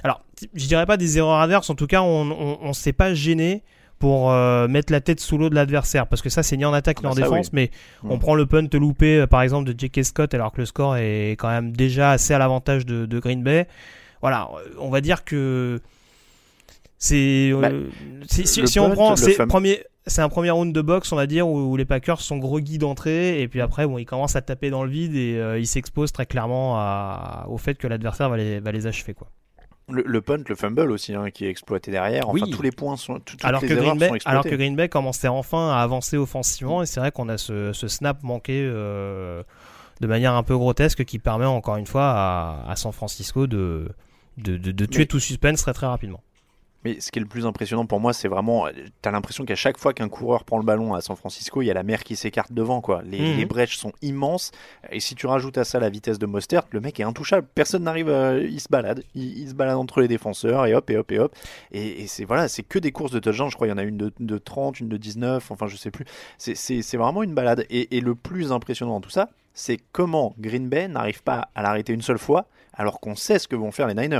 alors je dirais pas des erreurs adverses en tout cas on on, on s'est pas gêné pour euh, mettre la tête sous l'eau de l'adversaire parce que ça c'est ni en attaque ni Ah en bah défense oui. mais Mm. on prend le punt loupé par exemple de J.K. Scott alors que le score est quand même déjà assez à l'avantage de, de Green Bay voilà on va dire que C'est Bah, si, si- le si on prend c'est fum- premier c'est un premier round de boxe on va dire où, où les Packers sont groggy d'entrée et puis après bon ils commencent à taper dans le vide et euh, ils s'exposent très clairement à- au fait que l'adversaire va les, va les achever quoi. Le, le punt, le fumble aussi, hein, qui est exploité derrière. Enfin, Oui. tous les points sont. tout- toutes alors les que, Green Bay, sont exploitées. alors que Green Bay commençait enfin à avancer offensivement et c'est vrai qu'on a ce, ce snap manqué euh, de manière un peu grotesque qui permet encore une fois à, à San Francisco de, de, de- de tuer Mais- tout suspense très très rapidement. Mais ce qui est le plus impressionnant pour moi, c'est vraiment. T'as l'impression qu'à chaque fois qu'un coureur prend le ballon à San Francisco, il y a la mer qui s'écarte devant, quoi. Les, Mhm. les brèches sont immenses. Et si tu rajoutes à ça la vitesse de Mostert, le mec est intouchable. Personne n'arrive. à- Il se balade. Il, il se balade entre les défenseurs et hop, et hop, et hop. Et, et c'est voilà, c'est que des courses de touchdown. Je crois qu'il y en a une de, de 30, une de 19, enfin, je sais plus. C'est vraiment une balade. Et, et le plus impressionnant dans tout ça, c'est comment Green Bay n'arrive pas à l'arrêter une seule fois, alors qu'on sait ce que vont faire les Niners.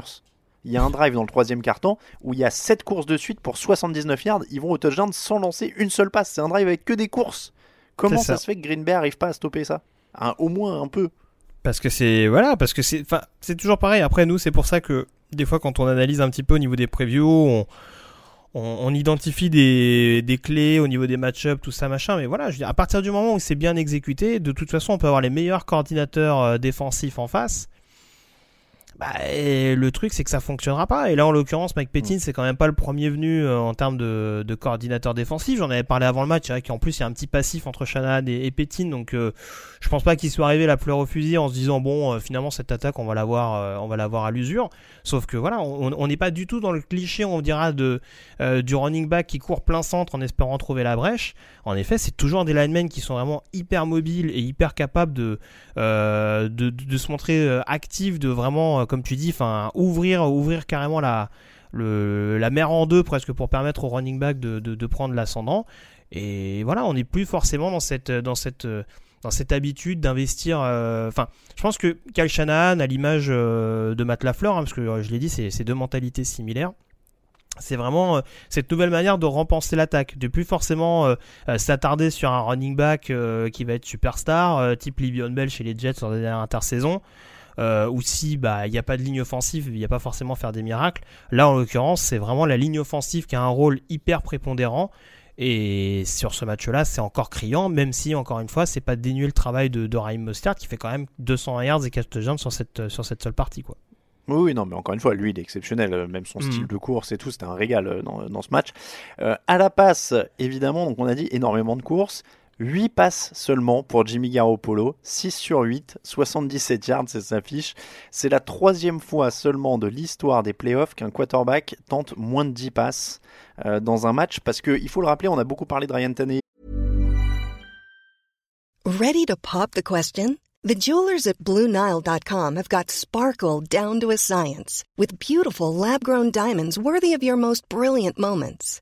Il y a un drive dans le troisième carton où il y a 7 courses de suite pour 79 yards. Ils vont au touchdown sans lancer une seule passe. C'est un drive avec que des courses. Comment ça. ça. se fait que Green Bay arrive pas à stopper ça? Un- Au moins un peu. Parce que c'est voilà, parce que c'est enfin c'est toujours pareil. Après nous, c'est pour ça que des fois quand on analyse un petit peu au niveau des previews, on on, on identifie des, des clés au niveau des match-ups, tout ça machin. Mais voilà, je veux dire, à partir du moment où c'est bien exécuté, de toute façon, on peut avoir les meilleurs coordinateurs euh, défensifs en face. Bah, et le truc, c'est que ça fonctionnera pas. Et là, en l'occurrence, Mike Pettin, c'est quand même pas le premier venu euh, en termes de, de coordinateur défensif. J'en avais parlé avant le match. Vrai qu'en plus, il y a un petit passif entre Shanahan et, et Pettin. Donc, euh, je pense pas qu'il soit arrivé la fleur au fusil en se disant bon, euh, finalement, cette attaque, on va l'avoir, euh, on va l'avoir à l'usure. Sauf que voilà, on n'est pas du tout dans le cliché, on dira, de, euh, du running back qui court plein centre en espérant trouver la brèche. En effet, c'est toujours des linemen qui sont vraiment hyper mobiles et hyper capables de, euh, de, de- de se montrer actifs, de vraiment, euh, comme tu dis, enfin, ouvrir, ouvrir carrément la, la mer en deux presque pour permettre au running back de, de, prendre l'ascendant. Et voilà, on n'est plus forcément dans cette, dans cette, dans cette habitude d'investir. euh, je pense que Kyle Shanahan, à l'image euh, de Matt Lafleur, hein, parce que euh, je l'ai dit, c'est deux mentalités similaires. C'est vraiment cette nouvelle manière de repenser l'attaque, de plus forcément s'attarder sur un running back qui va être superstar, type Livion Bell chez les Jets lors des dernières intersaisons, euh, ou si bah il n'y a pas de ligne offensive, il n'y a pas forcément faire des miracles. Là, en l'occurrence, c'est vraiment la ligne offensive qui a un rôle hyper prépondérant. Et sur ce match-là, c'est encore criant, même si, encore une fois, c'est pas dénué le travail de, de Raheem Mostert qui fait quand même 200 yards et 4 touchdowns sur cette, sur cette seule partie. Quoi. Oui, non, mais encore une fois, lui, il est exceptionnel. euh, Même son Mhm. style de course et tout, c'était un régal euh, dans, dans ce match. Euh, à la passe, évidemment, donc on a dit énormément de courses. 8 passes seulement pour Jimmy Garoppolo, 6 sur 8, 77 yards, c'est sa fiche. C'est la troisième fois seulement de l'histoire des playoffs qu'un quarterback tente moins de 10 passes euh, dans un match, parce que il faut le rappeler, on a beaucoup parlé de Ryan Tannehill Ready to pop the question? The jewelers at BlueNile.com have got sparkle down to a science with beautiful lab grown diamonds worthy of your most brilliant moments.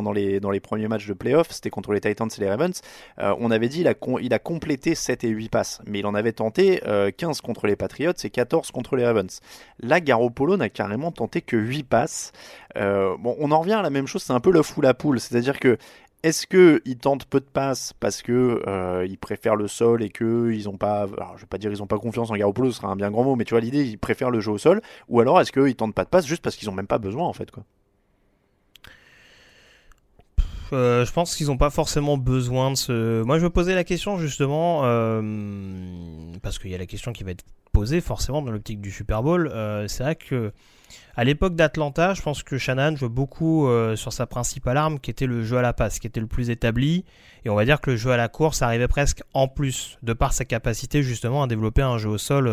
dans les, premiers matchs de playoff, c'était contre les Titans et les Ravens. Euh, on avait dit il a, complété 7 et 8 passes, mais il en avait tenté euh, 15 contre les Patriots et 14 contre les Ravens. Là, Garoppolo n'a carrément tenté que 8 passes. Euh, bon, on en revient à la même chose, c'est un peu le fou la poule, c'est-à-dire que est-ce que ils tentent peu de passes parce que euh, préfèrent le sol et que ils ont pas, alors, je vais pas dire ils ont pas confiance en Garoppolo, ce sera un bien grand mot, mais tu vois l'idée, ils préfèrent le jeu au sol, ou alors est-ce qu'ils tentent pas de passes juste parce qu'ils ont même pas besoin en fait quoi. Euh, je pense qu'ils n'ont pas forcément besoin de ce. Moi, je me posais la question justement euh, parce qu'il y a la question qui va être posé forcément dans l'optique du Super Bowl. Euh, c'est vrai que à l'époque d'Atlanta, je pense que Shanahan jouait beaucoup sur sa principale arme qui était le jeu à la passe, qui était le plus établi. Et on va dire que le jeu à la course arrivait presque en plus, de par sa capacité justement à développer un jeu au sol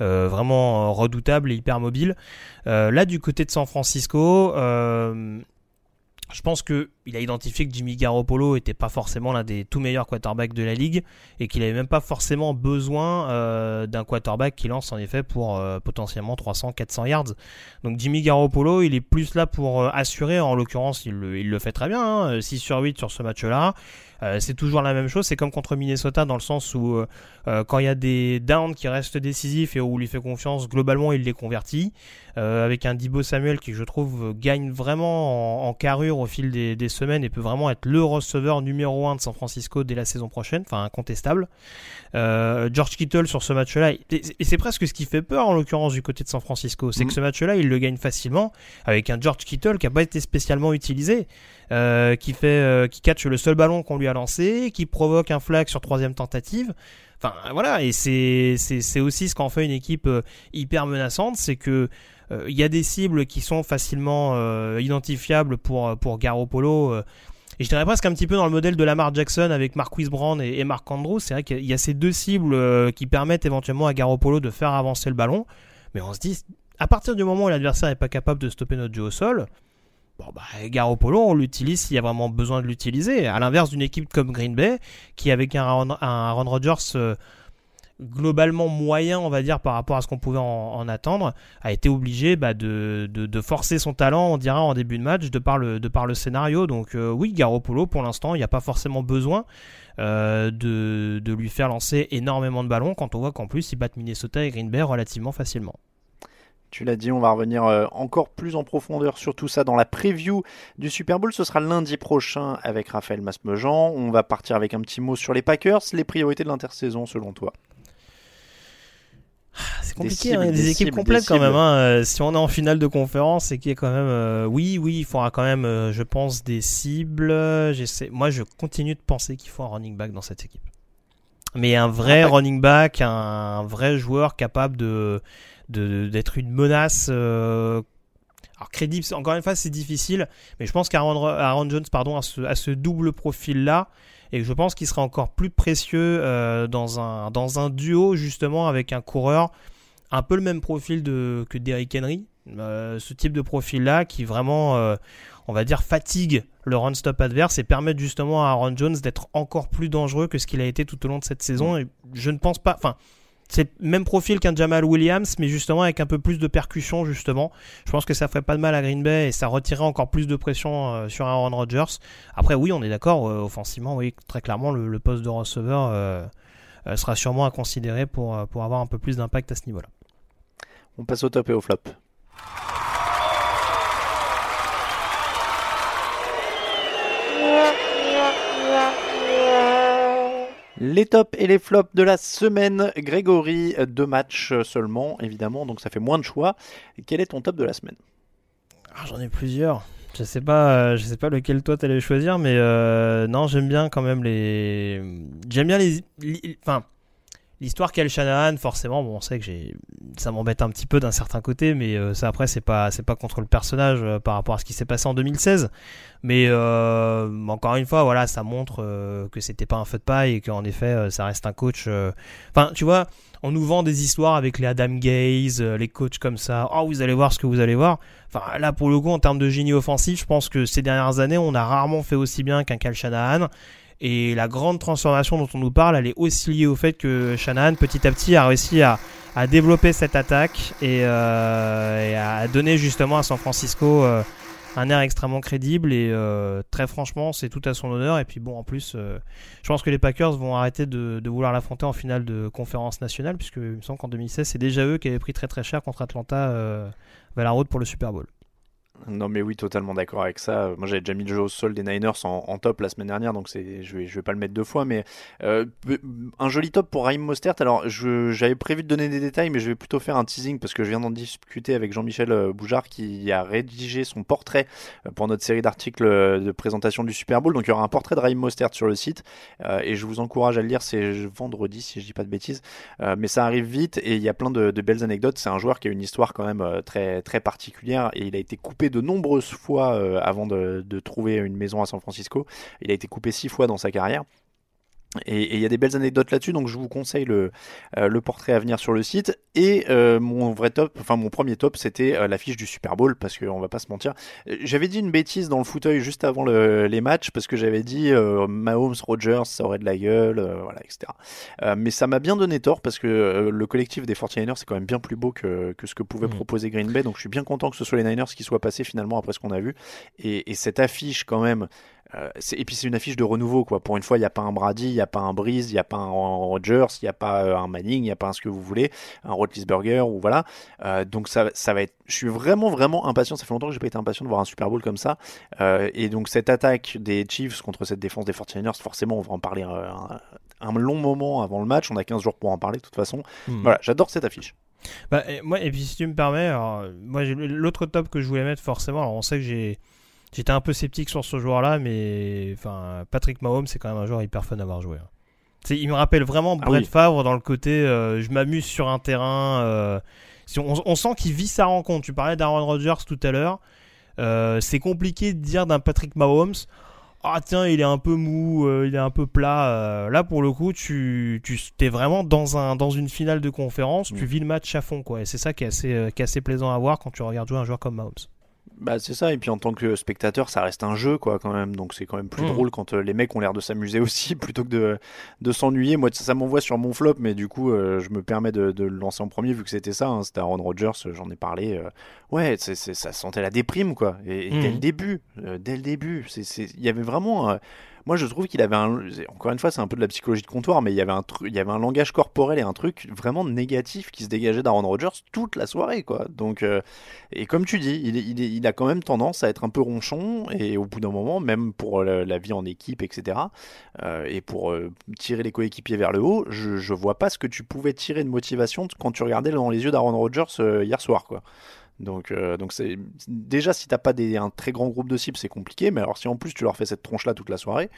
vraiment redoutable et hyper mobile. Là, du côté de San Francisco, je pense que il a identifié que Jimmy Garoppolo était pas forcément l'un des tout meilleurs quarterbacks de la ligue et qu'il avait même pas forcément besoin euh, d'un quarterback qui lance en effet pour euh, potentiellement 300-400 yards. Donc Jimmy Garoppolo, il est plus là pour euh, assurer. En l'occurrence, il le, fait très bien, hein, 6 sur 8 sur ce match-là. Euh, c'est toujours la même chose. C'est comme contre Minnesota dans le sens où euh, euh, quand il y a des downs qui restent décisifs et où il lui fait confiance, globalement il les convertit. Euh, avec un Dibo Samuel qui je trouve gagne vraiment en, en carrure au fil des, des, semaines et peut vraiment être le receveur numéro 1 de San Francisco dès la saison prochaine, enfin incontestable. Euh, George Kittle sur ce match-là, et c'est presque ce qui fait peur en l'occurrence du côté de San Francisco, c'est Mm. que ce match-là il le gagne facilement avec un George Kittle qui n'a pas été spécialement utilisé. Euh, qui fait euh, qui catch le seul ballon qu'on lui a lancé, qui provoque un flag sur troisième tentative. Enfin voilà, et c'est c'est aussi ce qu'en fait une équipe euh, hyper menaçante, c'est que il y a des cibles qui sont facilement identifiables pour pour Garoppolo. et je dirais presque un petit peu dans le modèle de Lamar Jackson avec Marquise Brown et, et Mark Andrews. C'est vrai qu'il y a ces deux cibles qui permettent éventuellement à Garoppolo de faire avancer le ballon. Mais on se dit, à partir du moment où l'adversaire n'est pas capable de stopper notre jeu au sol, Bon bah Garoppolo, on l'utilise s'il y a vraiment besoin de l'utiliser. À l'inverse d'une équipe comme Green Bay, qui avec un Aaron, un Aaron Rodgers euh, globalement moyen, on va dire, par rapport à ce qu'on pouvait en, en attendre, a été obligé bah, de, forcer son talent, on dira, en début de match, de par le, scénario. Donc euh, oui, Garoppolo, pour l'instant, il n'y a pas forcément besoin euh, de, de lui faire lancer énormément de ballons quand on voit qu'en plus, il bat Minnesota et Green Bay relativement facilement. Tu l'as dit, on va revenir euh, encore plus en profondeur sur tout ça dans la preview du Super Bowl. Ce sera lundi prochain avec Raphaël Masmejean. On va partir avec un petit mot sur les Packers. Les priorités de l'intersaison selon toi C'est compliqué, cibles, hein, des, des équipes cibles, complètes des quand même. hein. Euh, Si on est en finale de conférence, c'est qu'il y a quand même. euh, oui, oui, il faudra quand même, euh, je pense, des cibles. J'essaie. Moi, je continue de penser qu'il faut un running back dans cette équipe. Mais un vrai Ah, running back, un vrai joueur capable de- d'être une menace. euh, alors crédible, encore une fois, c'est difficile, mais je pense qu'Aaron Aaron Jones, pardon, a ce, a ce double profil-là, et je pense qu'il sera encore plus précieux euh, dans un dans un duo justement avec un coureur un peu le même profil de, que Derrick Henry, euh, ce type de profil-là qui vraiment, euh, on va dire, fatigue le run-stop adverse et permet justement à Aaron Jones d'être encore plus dangereux que ce qu'il a été tout au long de cette saison. Et je ne pense pas, enfin, c'est même profil qu'un Jamal Williams, mais justement avec un peu plus de percussion, justement. Je pense que ça ferait pas de mal à Green Bay et ça retirerait encore plus de pression euh, sur Aaron Rodgers. Après, oui, on est d'accord, euh, offensivement, oui, très clairement, le, poste de receveur euh, sera sûrement à considérer pour, pour avoir un peu plus d'impact à ce niveau-là. On passe au top et au flop. Les tops et les flops de la semaine. Grégory, deux matchs seulement, évidemment, donc ça fait moins de choix. Quel est ton top de la semaine? Ah, J'en ai plusieurs. Je sais pas, euh, je sais pas lequel toi t'allais choisir, mais euh, non, j'aime bien quand même les. J'aime bien les. Enfin, l'histoire qu'elle Shanahan, forcément, bon, on sait que j'ai, ça m'embête un petit peu d'un certain côté, mais euh, ça après c'est pas, c'est pas contre le personnage euh, par rapport à ce qui s'est passé en 2016. Mais euh, encore une fois, voilà, ça montre euh, que c'était pas un feu de paille et qu'en effet, ça reste un coach. Enfin, tu vois, on nous vend des histoires avec les Adam Gaze, les coachs comme ça. Oh, vous allez voir ce que vous allez voir. Enfin, là, pour le coup, en termes de génie offensif, je pense que ces dernières années, on a rarement fait aussi bien qu'un Cal Shanahan. Et la grande transformation dont on nous parle, elle est aussi liée au fait que Shanahan, petit à petit, a réussi à, développer cette attaque et, euh, et à donner justement à San Francisco euh, un air extrêmement crédible. Et euh, très franchement, c'est tout à son honneur. Et puis bon, en plus, je pense que les Packers vont arrêter de, vouloir l'affronter en finale de conférence nationale, puisque il me semble qu'en 2016, c'est déjà eux qui avaient pris très très cher contre Atlanta vers pour le Super Bowl. Non mais oui, totalement d'accord avec ça. Moi j'avais déjà mis le jeu au sol des Niners en, top la semaine dernière, donc je vais, vais pas le mettre deux fois, mais euh, un joli top pour Raheem Mostert. Alors j'avais prévu de donner des détails, mais je vais plutôt faire un teasing parce que je viens d'en discuter avec Jean-Michel euh, Boujard qui a rédigé son portrait euh, pour notre série d'articles de présentation du Super Bowl. Donc il y aura un portrait de Raheem Mostert sur le site et je vous encourage à le lire. C'est vendredi si je dis pas de bêtises, mais ça arrive vite et il y a plein de, de belles anecdotes. C'est un joueur qui a une histoire quand même très très particulière et il a été coupé de nombreuses fois euh, avant de, de trouver une maison à San Francisco. Il a été coupé six fois dans sa carrière. Et il y a des belles anecdotes là-dessus, donc je vous conseille le, euh, le portrait à venir sur le site. Et euh, mon vrai top, enfin mon premier top, c'était euh, l'affiche du Super Bowl, parce qu'on va pas se mentir. J'avais dit une bêtise dans le fauteuil juste avant le- les matchs, parce que j'avais dit Mahomes, Rogers, ça aurait de la gueule, voilà, etc. Mais ça m'a bien donné tort, parce que le collectif des 49ers, c'est quand même bien plus beau que, que ce que pouvait Mhm. proposer Green Bay, donc je suis bien content que ce soit les Niners qui soient passés finalement après ce qu'on a vu. Et, et cette affiche, quand même, euh, et puis c'est une affiche de renouveau quoi. Pour une fois, il n'y a pas un Brady, il n'y a pas un Breeze, il n'y a pas un Rodgers, il n'y a pas euh, un Manning, il n'y a pas un ce que vous voulez, un Roethlisberger ou voilà. Euh, donc ça, ça va être. Je suis vraiment vraiment impatient. Ça fait longtemps que j'ai pas été impatient de voir un Super Bowl comme ça. Euh, et donc cette attaque des Chiefs contre cette défense des 49ers, forcément, on va en parler un, un long moment avant le match. On a 15 jours pour en parler de toute façon. Hmm. Voilà, j'adore cette affiche. Bah, et, moi, et puis si tu me permets, alors, moi j'ai- l'autre top que je voulais mettre forcément, alors on sait que j'ai j'étais un peu sceptique sur ce joueur-là, mais enfin Patrick Mahomes c'est quand même un joueur hyper fun à avoir joué. hein. Il me rappelle vraiment Ah Brett oui. Favre dans le côté euh, je m'amuse sur un terrain. euh, si on, on sent qu'il vit sa rencontre. Tu parlais d'Aaron Rodgers tout à l'heure. Euh, c'est compliqué de dire d'un Patrick Mahomes. Ah tiens, il est un peu mou, il est un peu plat. là, pour le coup, tu, tu es vraiment dans, un, dans une finale de conférence. Tu Mm. vis le match à fond, quoi. Et c'est ça qui est, assez, qui est assez plaisant à voir quand tu regardes jouer un joueur comme Mahomes. Bah c'est ça, et puis en tant que spectateur, ça reste un jeu quoi quand même, donc c'est quand même plus Mhm. drôle quand euh, les mecs ont l'air de s'amuser aussi plutôt que de, de s'ennuyer. Moi ça, ça m'envoie sur mon flop, mais du coup euh, je me permets de, de le lancer en premier vu que c'était ça, hein, c'était Aaron Rodgers, euh, j'en ai parlé. euh, ouais, c'est, c'est- ça sentait la déprime quoi, et, et dès le début, dès le début, il y avait vraiment... moi, je trouve qu'il avait un. Encore une fois, c'est un peu de la psychologie de comptoir, mais il y avait un truc, il y avait un langage corporel et un truc vraiment négatif qui se dégageait d'Aaron Rodgers toute la soirée, quoi. Donc, euh, et comme tu dis, il, a quand même tendance à être un peu ronchon et au bout d'un moment, même pour la, vie en équipe, etc. euh, et pour euh, tirer les coéquipiers vers le haut, je, je vois pas ce que tu pouvais tirer de motivation quand tu regardais dans les yeux d'Aaron Rodgers hier soir, quoi. Donc, euh, donc c'est déjà si t'as pas des, un très grand groupe de cibles, c'est compliqué. Mais alors si en plus tu leur fais cette tronche là toute la soirée,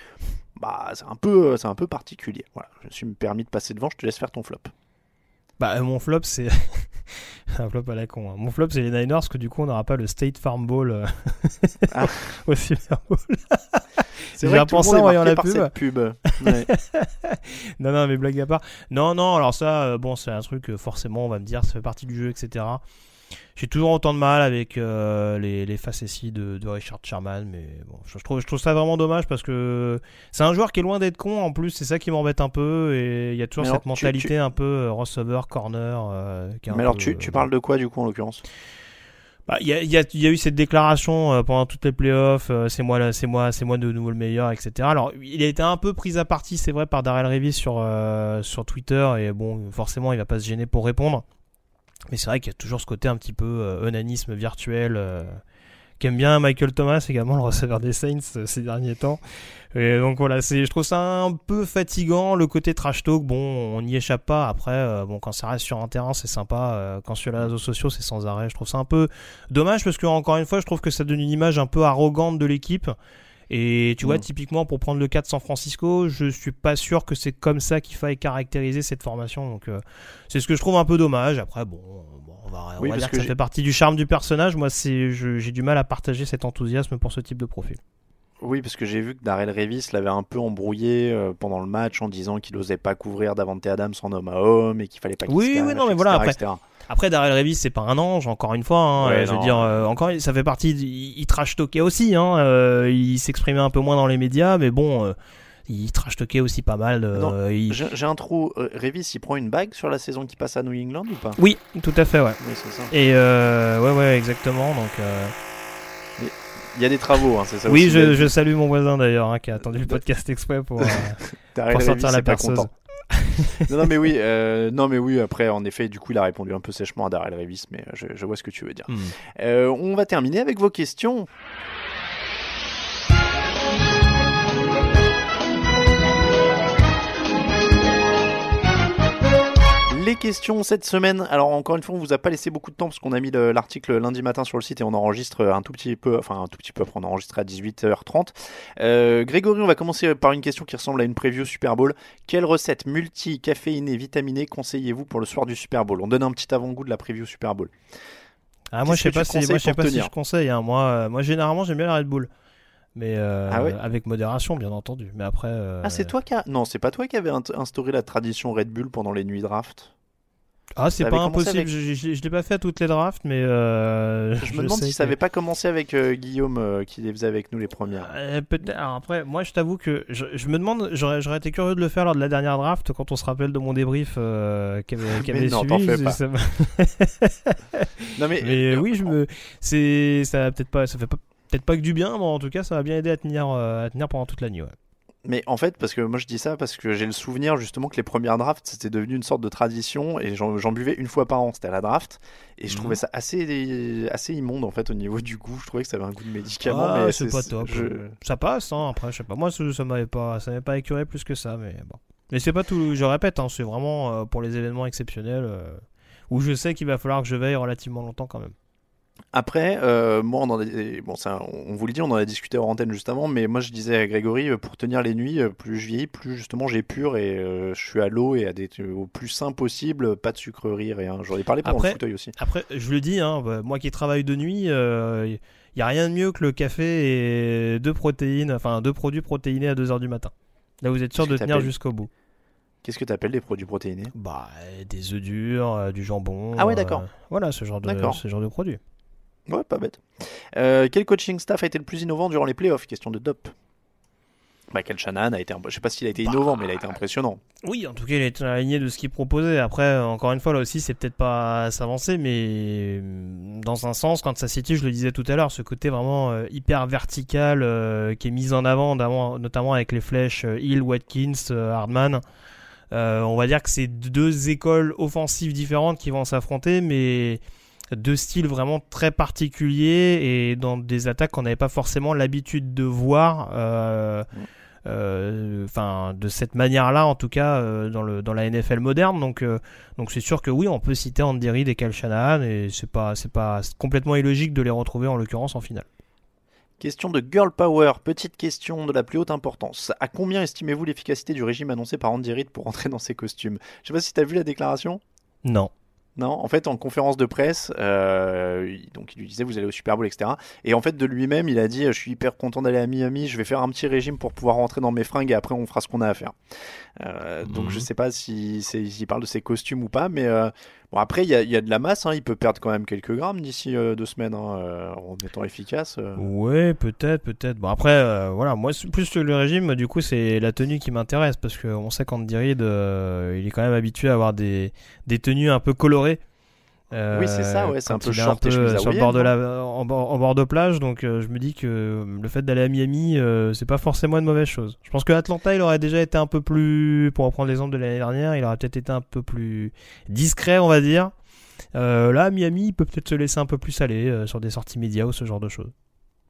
bah c'est un peu, c'est un peu particulier. Voilà, je me suis permis de passer devant. Je te laisse faire ton flop. Bah, euh, mon flop, c'est. un flop à la con. hein. Mon flop, c'est les Niners, parce que du coup, on n'aura pas le State Farm Bowl euh, Ah. au Super Bowl. C'est vrai que tout est en voyant la pub. cette pub. Ouais. non, non, mais blague à part. Non, non, alors ça, euh, bon, c'est un truc, forcément, on va me dire, ça fait partie du jeu, etc. J'ai toujours autant de mal avec euh, les, les facéties de, de Richard Sherman, mais bon, je, je trouve, je trouve ça vraiment dommage parce que c'est un joueur qui est loin d'être con, en plus, c'est ça qui m'embête un peu, et il y a toujours Mais cette alors, mentalité tu- un peu euh, receiver, corner. euh, qui est un Mais alors peu, tu, tu parles de quoi du coup en l'occurrence? Bah, Il y, a, y, a, y a eu cette déclaration euh, pendant toutes les playoffs, euh, c'est moi, c'est moi, c'est moi de nouveau le meilleur, etc. Alors, il a été un peu pris à partie, c'est vrai, par Darrell Revis sur euh, sur Twitter, et bon, forcément, il va pas se gêner pour répondre. Mais c'est vrai qu'il y a toujours ce côté un petit peu euh, onanisme virtuel. euh, qu'aime bien Michael Thomas également le receveur des Saints euh, ces derniers temps. Et donc voilà je trouve ça un peu fatigant le côté trash talk. Bon on n'y échappe pas. Après bon quand ça reste sur un terrain c'est sympa. Euh, quand sur les réseaux sociaux c'est sans arrêt. Je trouve ça un peu dommage parce que encore une fois je trouve que ça donne une image un peu arrogante de l'équipe et tu vois Mm. typiquement pour prendre le cas de San Francisco je suis pas sûr que c'est comme ça qu'il faille caractériser cette formation. Donc euh, c'est ce que je trouve un peu dommage. Après bon, bon, on va, on Oui, va dire que, que ça fait partie du charme du personnage. Moi j'ai du mal à partager cet enthousiasme pour ce type de profil Oui, parce que j'ai vu que Darrell Revis l'avait un peu embrouillé euh, pendant le match en disant qu'il n'osait pas couvrir Davante Adams en homme à homme et qu'il fallait pas qu'il Oui, oui, non, mais voilà, après- etc. Après, Darrell Revis, c'est pas un ange, encore une fois. hein, Ouais, je veux dire, euh, encore, ça fait partie. Il, il trash talkait aussi. Hein, euh, il s'exprimait un peu moins dans les médias, mais bon, euh, il trash talkait aussi pas mal. Non, il- J'ai j'ai un trou. Revis, il prend une bague sur la saison qui passe à New England ou pas? Oui, tout à fait, ouais. Oui, c'est ça. Et ouais, ouais, exactement. Donc, Il y a des travaux, hein, c'est ça oui, aussi. je, je salue mon voisin d'ailleurs, hein, qui a attendu le podcast exprès pour, euh, pour sortir la perceuse. content. non, non, mais oui, euh, non, mais oui. Après, en effet, du coup, il a répondu un peu sèchement à Darrell Revis, mais je, je vois ce que tu veux dire. Hmm. Euh, on va terminer avec vos questions. Les questions cette semaine. Alors encore une fois, on vous a pas laissé beaucoup de temps parce qu'on a mis le- l'article lundi matin sur le site et on enregistre un tout petit peu, enfin un tout petit peu après, on enregistre à 18h30. Euh, Grégory, on va commencer par une question qui ressemble à une preview Super Bowl. Quelle recette multi caféinée vitaminée conseillez-vous pour le soir du Super Bowl? On donne un petit avant-goût de la preview Super Bowl. Ah, moi, je sais pas si, moi, conseilles je sais pas si je conseille. hein. Moi, euh, moi, généralement, j'aime bien la Red Bull. Mais euh, Ah ouais avec modération, bien entendu. Mais après. euh, Ah, c'est toi qui a... Non, c'est pas toi qui avait int- instauré la tradition Red Bull pendant les nuits draft Ah, c'est pas impossible. avec- Je, je, je l'ai pas fait à toutes les drafts, mais. euh, Je me demande sais si ça avait pas commencé avec euh, Guillaume euh, qui les faisait avec nous les premières. Euh, peut-être. Alors après, moi, je t'avoue que je, je me demande, j'aurais, j'aurais été curieux de le faire lors de la dernière draft, quand on se rappelle de mon débrief euh, qui avait, Mais avait non, suivi. t'en fais pas. ça Non mais, Mais euh, oui, je me, c'est, ça peut-être pas, ça fait pas, peut-être pas que du bien, mais en tout cas, ça va bien aider à tenir, euh, à tenir pendant toute la nuit. Ouais. Mais en fait, parce que moi je dis ça parce que j'ai le souvenir justement que les premières drafts c'était devenu une sorte de tradition et j'en buvais une fois par an, c'était à la draft et je Mhm. trouvais ça assez assez immonde en fait au niveau du goût. Je trouvais que ça avait un goût de médicament, Ah, mais c'est pas top. je- Ça passe, hein, après, je sais pas. Moi, ça, m'avait pas, ça m'avait pas écœuré plus que ça, mais bon. Mais c'est pas tout. Je répète, hein, c'est vraiment euh, pour les événements exceptionnels euh, où je sais qu'il va falloir que je veille relativement longtemps quand même. Après, euh, moi, on, en a, bon, ça, on vous le dit, on en a discuté hors antenne juste avant, mais moi je disais à Grégory, euh, pour tenir les nuits, euh, plus je vieillis, plus justement j'ai pur et euh, je suis à l'eau et à des, au plus sain possible, pas de sucreries, rien. J'en ai parlé pendant Après- le fauteuil aussi. Après, je le dis, hein, bah, moi qui travaille de nuit, il y a rien de mieux que le café et deux protéines, enfin deux produits protéinés à 2h du matin. Là, vous êtes sûr de tenir jusqu'au bout. Qu'est-ce que tu appelles les produits protéinés? Bah, des œufs durs, euh, du jambon. Ah ouais, euh, d'accord. voilà, ce genre de, ce genre de produits. Ouais, pas bête. Euh, quel coaching staff a été le plus innovant durant les playoffs? Question de Dop. Michael Shannon a été, je sais pas s'il a été innovant, mais il a été impressionnant. Oui, en tout cas, il est aligné de ce qu'il proposait. Après, encore une fois, là aussi, c'est peut-être pas à s'avancer, mais euh, dans un sens, quand ça City, je le disais tout à l'heure, ce côté vraiment euh, hyper vertical euh, qui est mis en avant, notamment- avec les flèches Hill, Watkins, Hardman. On va dire que c'est deux écoles offensives différentes qui vont s'affronter, mais deux styles vraiment très particuliers et dans des attaques qu'on n'avait pas forcément l'habitude de voir. euh, euh, enfin de cette manière-là en tout cas euh, dans le dans la NFL moderne donc donc c'est sûr que oui on peut citer Andy Reid et Kyle Shanahan et c'est pas c'est pas complètement illogique de les retrouver en l'occurrence en finale Question de Girl Power. Petite question de la plus haute importance. À combien estimez-vous l'efficacité du régime annoncé par Andy Reid pour entrer dans ses costumes? Je sais pas si tu as vu la déclaration? Non Non, en fait, en conférence de presse, euh, donc il lui disait vous allez au Super Bowl, etc. Et en fait, de lui-même, il a dit je suis hyper content d'aller à Miami, je vais faire un petit régime pour pouvoir rentrer dans mes fringues et après on fera ce qu'on a à faire. Euh, Donc Mhm. je sais pas si s'il parle de ses costumes ou pas, mais euh, bon après il y a, y a de la masse, hein, il peut perdre quand même quelques grammes d'ici euh, deux semaines hein, euh, en étant efficace. euh. ouais peut-être peut-être bon après euh, voilà moi plus le régime du coup c'est la tenue qui m'intéresse parce que on sait euh, il est quand même habitué à avoir des des tenues un peu colorées Euh, Oui, c'est ça, ouais, c'est un peu et sur le bord de la en bord, en bord de plage donc euh, je me dis que le fait d'aller à Miami euh, c'est pas forcément une mauvaise chose. Je pense que Atlanta il aurait déjà été un peu plus pour reprendre l'exemple de l'année dernière il aurait peut-être été un peu plus discret on va dire. Euh, là Miami il peut peut-être se laisser un peu plus aller euh, sur des sorties médias ou ce genre de choses.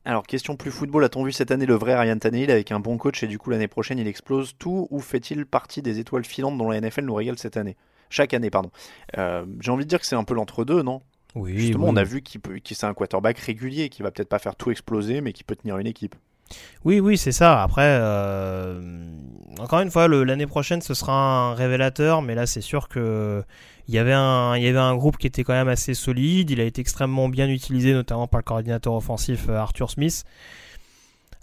Alors, question plus football, a-t-on vu cette année le vrai Ryan Tannehill avec un bon coach et du coup l'année prochaine il explose tout ou fait-il partie des étoiles filantes dont la NFL nous régale cette année? Chaque année, pardon. Euh, J'ai envie de dire que c'est un peu l'entre-deux, non? Oui Justement, oui. on a vu qu'il qu'il c'est un quarterback régulier qui va peut-être pas faire tout exploser mais qui peut tenir une équipe. Oui, oui, c'est ça. Après, euh, encore une fois, l'année prochaine, ce sera un révélateur, mais là, c'est sûr que il y avait un, il y avait un groupe qui était quand même assez solide. Il a été extrêmement bien utilisé, notamment par le coordinateur offensif euh, Arthur Smith.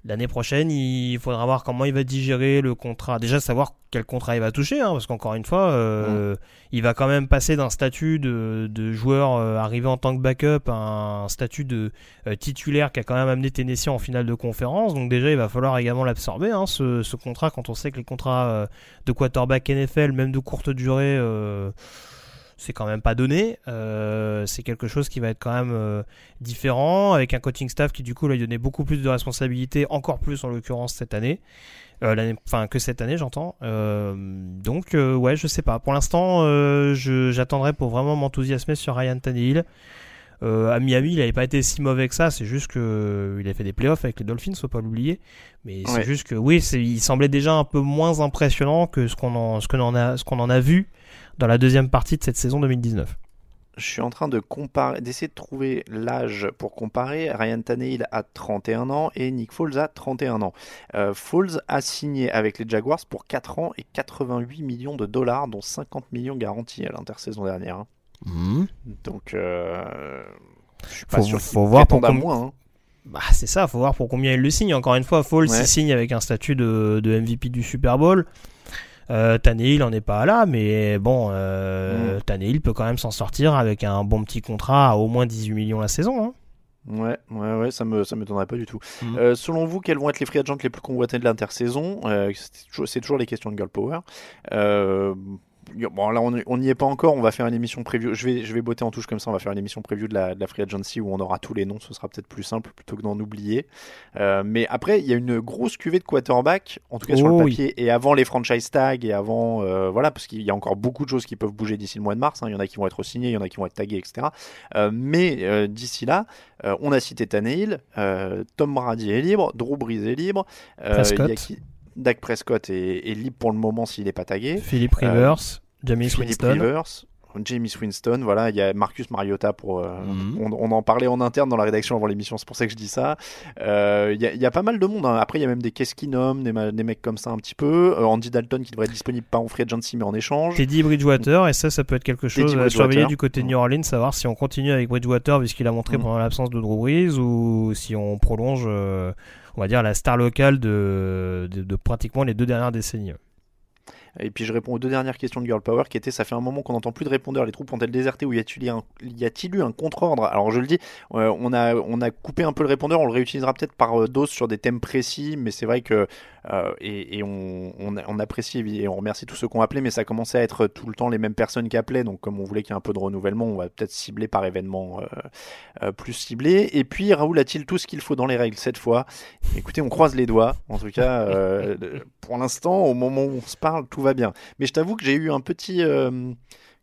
L'année prochaine, il faudra voir comment il va digérer le contrat. Déjà, savoir quel contrat il va toucher, hein, parce qu'encore une fois, euh, il va quand même passer d'un statut de, de joueur euh, arrivé en tant que backup à un statut de euh, titulaire qui a quand même amené Tennessee en finale de conférence. Donc déjà, il va falloir également l'absorber, hein, ce, ce contrat, quand on sait que les contrats euh, de quarterback NFL, même de courte durée, euh, c'est quand même pas donné. Euh, c'est quelque chose qui va être quand même euh, différent, avec un coaching staff qui du coup lui a donné beaucoup plus de responsabilités, encore plus en l'occurrence cette année. Euh, l'année- enfin que cette année j'entends. Donc ouais, je sais pas. Pour l'instant, j'attendrai pour vraiment m'enthousiasmer sur Ryan Tannehill. À Miami, il n'avait pas été si mauvais que ça. C'est juste que il a fait des playoffs avec les Dolphins, faut pas l'oublier. Mais c'est juste que oui, il semblait déjà un peu moins impressionnant que ce qu'on en, ce que l'on en a, ce qu'on en a vu dans la deuxième partie de cette saison 2019. Je suis en train de comparer, d'essayer de trouver l'âge pour comparer. Ryan Tannehill a 31 ans et Nick Foles a 31 ans. Euh, Foles a signé avec les Jaguars pour 4 ans et 88 millions de dollars, dont 50 millions garantis à l'intersaison dernière. hein. Donc, euh, je suis pas Faut- sûr faut qu'il voir pour prétende à com- moins. hein. Bah, c'est ça, faut voir pour combien il le signe. Encore une fois, Foles Ouais. il signe avec un statut de, de MVP du Super Bowl. Euh, Tannehill en est pas là, mais bon, euh, Mm. Tannehill peut quand même s'en sortir avec un bon petit contrat à au moins 18 millions la saison. hein. Ouais, ouais, ouais, ça me, ça m'étonnerait pas du tout. Mhm. Euh, selon vous, quels vont être les free agents les plus convoités de l'intersaison? Euh, c'est, toujours, toujours les questions de girl power. Euh, bon, là, on n'y est pas encore. On va faire une émission preview. Je vais, je vais botter en touche comme ça. On va faire une émission preview de la, de la free agency où on aura tous les noms. Ce sera peut-être plus simple plutôt que d'en oublier. Euh, mais après, il y a une grosse cuvée de quarterback, en tout cas sur Oh le oui. papier, et avant les franchise tags et avant, euh, voilà, parce qu'il y a encore beaucoup de choses qui peuvent bouger d'ici le mois de mars. hein. Il y en a qui vont être signés, il y en a qui vont être tagués, etc. Euh, mais d'ici là, on a cité Tannehill, Tom Brady est libre, Drew Brees est libre, Prescott. il y a qui- Dak Prescott est, est libre pour le moment s'il n'est pas tagué. Philippe Euh, Rivers, Jamie Winston. Rivers, Jamie Winston, voilà, il y a Marcus Mariota pour. euh, Mhm. on, on en parlait en interne dans la rédaction avant l'émission, c'est pour ça que je dis ça. Euh, Il y, a- il y a pas mal de monde. hein. Après, il y a même des Keskinum, des, des mecs comme ça un petit peu. Euh, Andy Dalton qui devrait être disponible pas en free agency mais en échange. Teddy Bridgewater, et ça, ça peut être quelque chose à surveiller du côté de New Orleans, savoir si on continue avec Bridgewater, puisqu'il a montré Mhm. pendant l'absence de Drew Brees, ou si on prolonge, on va dire, la star locale de, de, pratiquement les deux dernières décennies. Et puis je réponds aux deux dernières questions de Girl Power qui étaient ça fait un moment qu'on n'entend plus de répondeurs, les troupes ont-elles déserté ou y a-t-il un, y a-t-il eu un contre-ordre? Alors je le dis, euh, on, a, on a coupé un peu le répondeur, on le réutilisera peut-être par euh, dose sur des thèmes précis, mais c'est vrai que, euh, et, on, apprécie et on remercie tous ceux qui ont appelé, mais ça commençait à être tout le temps les mêmes personnes qui appelaient, donc comme on voulait qu'il y ait un peu de renouvellement, on va peut-être cibler par événement euh, euh, plus ciblé. Et puis Raoul a-t-il tout ce qu'il faut dans les règles cette fois? Écoutez, on croise les doigts, en tout cas, pour l'instant, au moment où on se parle, tout va bien. Mais je t'avoue que j'ai eu un petit.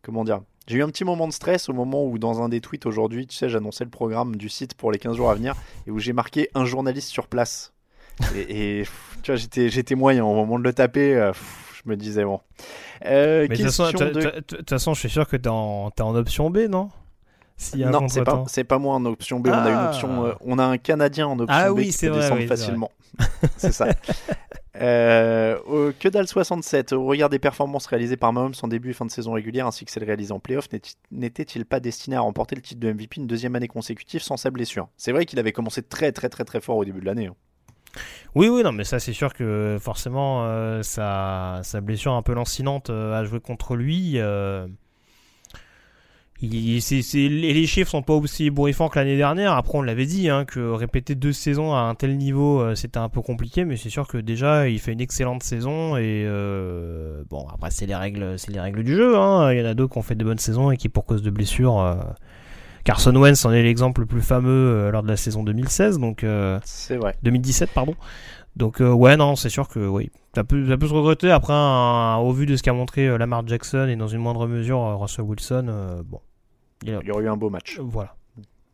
comment dire? J'ai eu un petit moment de stress au moment où, dans un des tweets aujourd'hui, tu sais, j'annonçais le programme du site pour les 15 jours à venir et où j'ai marqué un journaliste sur place. Et, et, pff, tu vois, j'étais, j'étais moyen au moment de le taper. euh, pff, je me disais, bon. Euh, Mais de toute façon, je suis sûr que t'es en, t'es en option B, non? Non, c'est pas, contretemps. c'est pas moi en option B. On a une Ah. option. euh, on a un Canadien en option Ah B oui, qui c'est peut vrai, descendre oui, facilement. c'est ça. Euh, que dalle 67, au regard des performances réalisées par Mahomes en début et fin de saison régulière ainsi que celles réalisées en playoff, n'était- n'était-il pas destiné à remporter le titre de MVP une deuxième année consécutive sans sa blessure? C'est vrai qu'il avait commencé très très très très fort au début de l'année. hein. Oui, oui, non, mais ça, c'est sûr que forcément, euh, sa, blessure un peu lancinante euh, à jouer contre lui. euh, les chiffres sont pas aussi ébouriffants que l'année dernière. Après, on l'avait dit, hein, que répéter deux saisons à un tel niveau, euh, c'était un peu compliqué, mais c'est sûr que déjà, il fait une excellente saison. Et bon, après, c'est les règles, les règles du jeu. hein. Il y en a d'autres qui ont fait de bonnes saisons et qui, pour cause de blessures, Carson Wentz en est l'exemple le plus fameux euh, lors de la saison 2016, donc euh, C'est vrai. 2017 pardon. Donc euh, ouais non c'est sûr que oui ça peut, ça peut se regretter après un- au vu de ce qu'a montré Lamar Jackson et dans une moindre mesure Russell Wilson bon il a- Il y aurait eu un beau match. voilà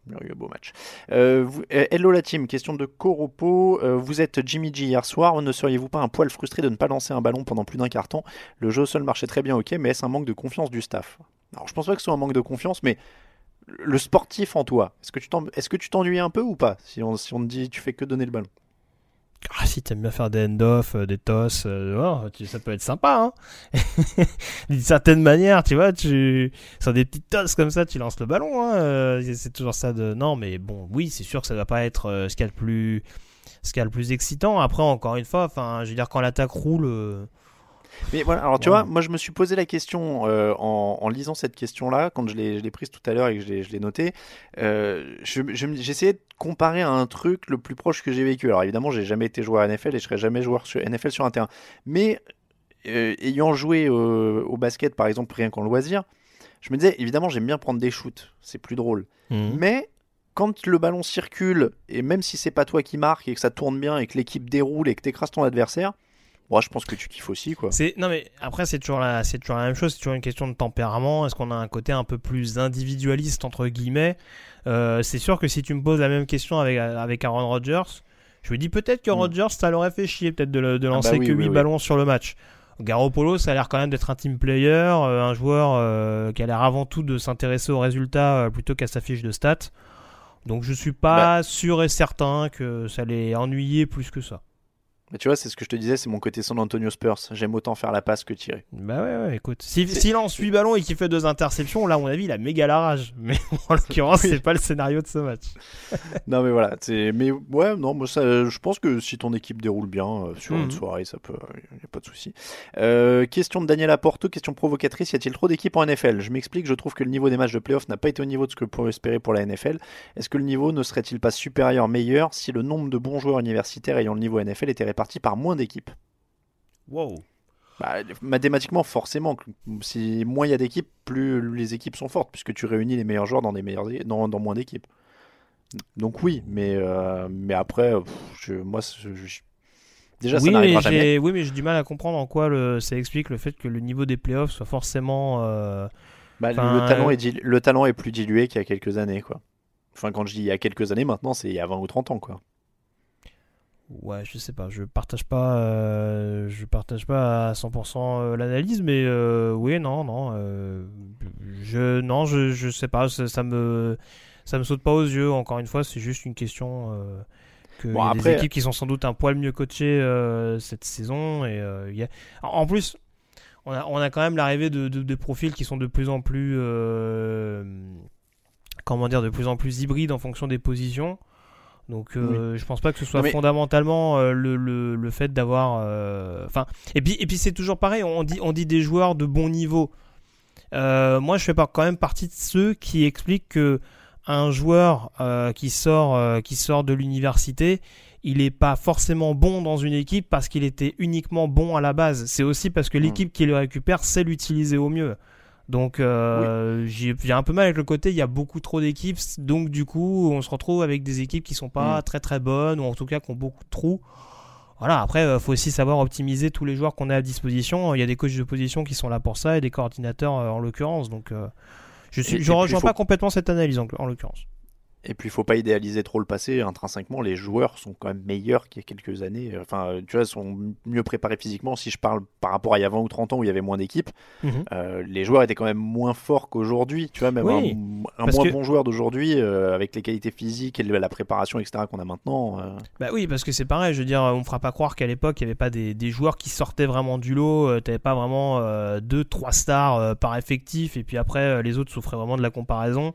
Il y aurait eu un beau match. Euh, hello la team, question de Coropo. Euh, vous êtes Jimmy G hier soir. Ne seriez-vous pas un poil frustré de ne pas lancer un ballon pendant plus d'un quart temps? Le jeu sol marchait très bien, ok, mais est-ce un manque de confiance du staff? Alors je pense pas que ce soit un manque de confiance, mais le sportif en toi, est-ce que tu t'ennuies un peu ou pas si on, si on te dit tu fais que donner le ballon? Ah si t'aimes bien faire des end-off euh, des tosses euh, oh, ça peut être sympa hein. D'une certaine manière tu vois tu sur des petites tosses comme ça tu lances le ballon hein, euh, c'est- toujours ça de non mais bon oui c'est sûr que ça va pas être euh, ce qu'il y a de plus ce qu'il y le plus excitant. Après encore une fois enfin je veux dire quand l'attaque roule Mais voilà, alors tu Ouais. vois, moi je me suis posé la question euh, en, en lisant cette question-là, quand je l'ai prise tout à l'heure et que je l'ai- notée. Euh, je- je me- J'essayais de comparer à un truc le plus proche que j'ai vécu. Alors évidemment, j'ai jamais été joueur NFL et je serai jamais joueur sur NFL sur un terrain. Mais euh, ayant joué au basket, par exemple, rien qu'en loisir, je me disais, évidemment, j'aime bien prendre des shoots, c'est plus drôle. Mhm. Mais quand le ballon circule, et même si c'est pas toi qui marque et que ça tourne bien et que l'équipe déroule et que t'écrases ton adversaire, moi je pense que tu kiffes aussi quoi. C'est non mais après c'est toujours la c'est toujours la même chose, c'est toujours une question de tempérament. Est-ce qu'on a un côté un peu plus individualiste entre guillemets? Euh, C'est sûr que si tu me poses la même question avec avec Aaron Rodgers, je me dis peut-être que Mm. Rodgers ça l'aurait fait chier peut-être de, le- de Ah bah lancer oui, que oui, 8 oui. ballons sur le match. Garoppolo, ça a l'air quand même d'être un team player, euh, un joueur euh, qui a l'air avant tout de s'intéresser aux résultats plutôt qu'à sa fiche de stats. Donc je suis pas Bah. sûr et certain que ça l'ait ennuyé plus que ça. Mais tu vois, c'est ce que je te disais, c'est mon côté San Antonio Spurs. J'aime autant faire la passe que tirer. Bah ouais, ouais, écoute. Si- S'il lance 8 ballons et qu'il fait deux interceptions, là, à mon avis, il a méga la rage. Mais en l'occurrence, Oui. c'est pas le scénario de ce match. non mais voilà, mais ouais, non, moi ça je pense que si ton équipe déroule bien euh, sur une Mhm. soirée, ça peut y a pas de souci. Euh, question de Daniel Aporto, question provocatrice, y a-t-il trop d'équipes en NFL Je m'explique, je trouve que le niveau des matchs de playoff n'a pas été au niveau de ce que pour espérer pour la NFL. Est-ce que le niveau ne serait-il pas supérieur, meilleur si le nombre de bons joueurs universitaires ayant le niveau NFL était réparti par moins d'équipes Wow. Bah, mathématiquement, forcément, si moins il y a d'équipes, plus les équipes sont fortes, puisque tu réunis les meilleurs joueurs dans, des dans, dans moins d'équipes. Donc oui, mais, euh, mais après, pff, je- moi, je- je- déjà, ça oui, mais n'arrivera jamais. j'ai oui, mais j'ai du mal à comprendre en quoi le, ça explique le fait que le niveau des playoffs soit forcément. euh, Bah, le- talent euh, est le talent est plus dilué qu'il y a quelques années, quoi. Enfin, quand je dis il y a quelques années, maintenant, c'est il y a 20 ou 30 ans, quoi. Ouais, je sais pas, je partage pas, euh, je partage pas à 100% euh, l'analyse, mais euh, oui, non, non, euh, je, non, je, je sais pas, ça, ça me, ça me saute pas aux yeux. Encore une fois, c'est juste une question que Bon, il y a après- des équipes qui sont sans doute un poil mieux coachées cette saison et il y a, en plus, on a, on a quand même l'arrivée de, de, de profils qui sont de plus en plus, comment dire, de plus en plus hybrides en fonction des positions. Donc euh, je pense pas que ce soit mais- fondamentalement euh, le, le, le fait d'avoir euh, enfin et puis et puis c'est toujours pareil on dit on dit des joueurs de bon niveau. Moi je fais pas quand même partie de ceux qui expliquent que un joueur qui sort qui sort de l'université il est pas forcément bon dans une équipe parce qu'il était uniquement bon à la base. C'est aussi parce que l'équipe qui le récupère sait l'utiliser au mieux donc euh, j'ai j'ai un peu mal avec le côté il y a beaucoup trop d'équipes donc du coup on se retrouve avec des équipes qui sont pas Mm. très très bonnes ou en tout cas qui ont beaucoup de trous. Voilà après il faut aussi savoir optimiser tous les joueurs qu'on a à disposition. Il y a des coachs de position qui sont là pour ça et des coordinateurs euh, en l'occurrence. Donc euh, je puis, rejoins pas complètement cette analyse en, en l'occurrence Et puis, il faut pas idéaliser trop le passé. Intrinsèquement, les joueurs sont quand même meilleurs qu'il y a quelques années. Enfin, tu vois, sont mieux préparés physiquement. Si je parle par rapport à il y a 20 ou 30 ans où il y avait moins d'équipes, Mhm. euh, les joueurs étaient quand même moins forts qu'aujourd'hui. Tu vois, même Oui, un, moins que- bon joueur d'aujourd'hui, euh, avec les qualités physiques et la préparation, etc., qu'on a maintenant. euh, Bah oui, parce que c'est pareil, je veux dire, on me fera pas croire qu'à l'époque, il n'y avait pas des, des joueurs qui sortaient vraiment du lot, euh, t'avais pas vraiment euh, deux, trois stars par effectif, et puis après, les autres souffraient vraiment de la comparaison.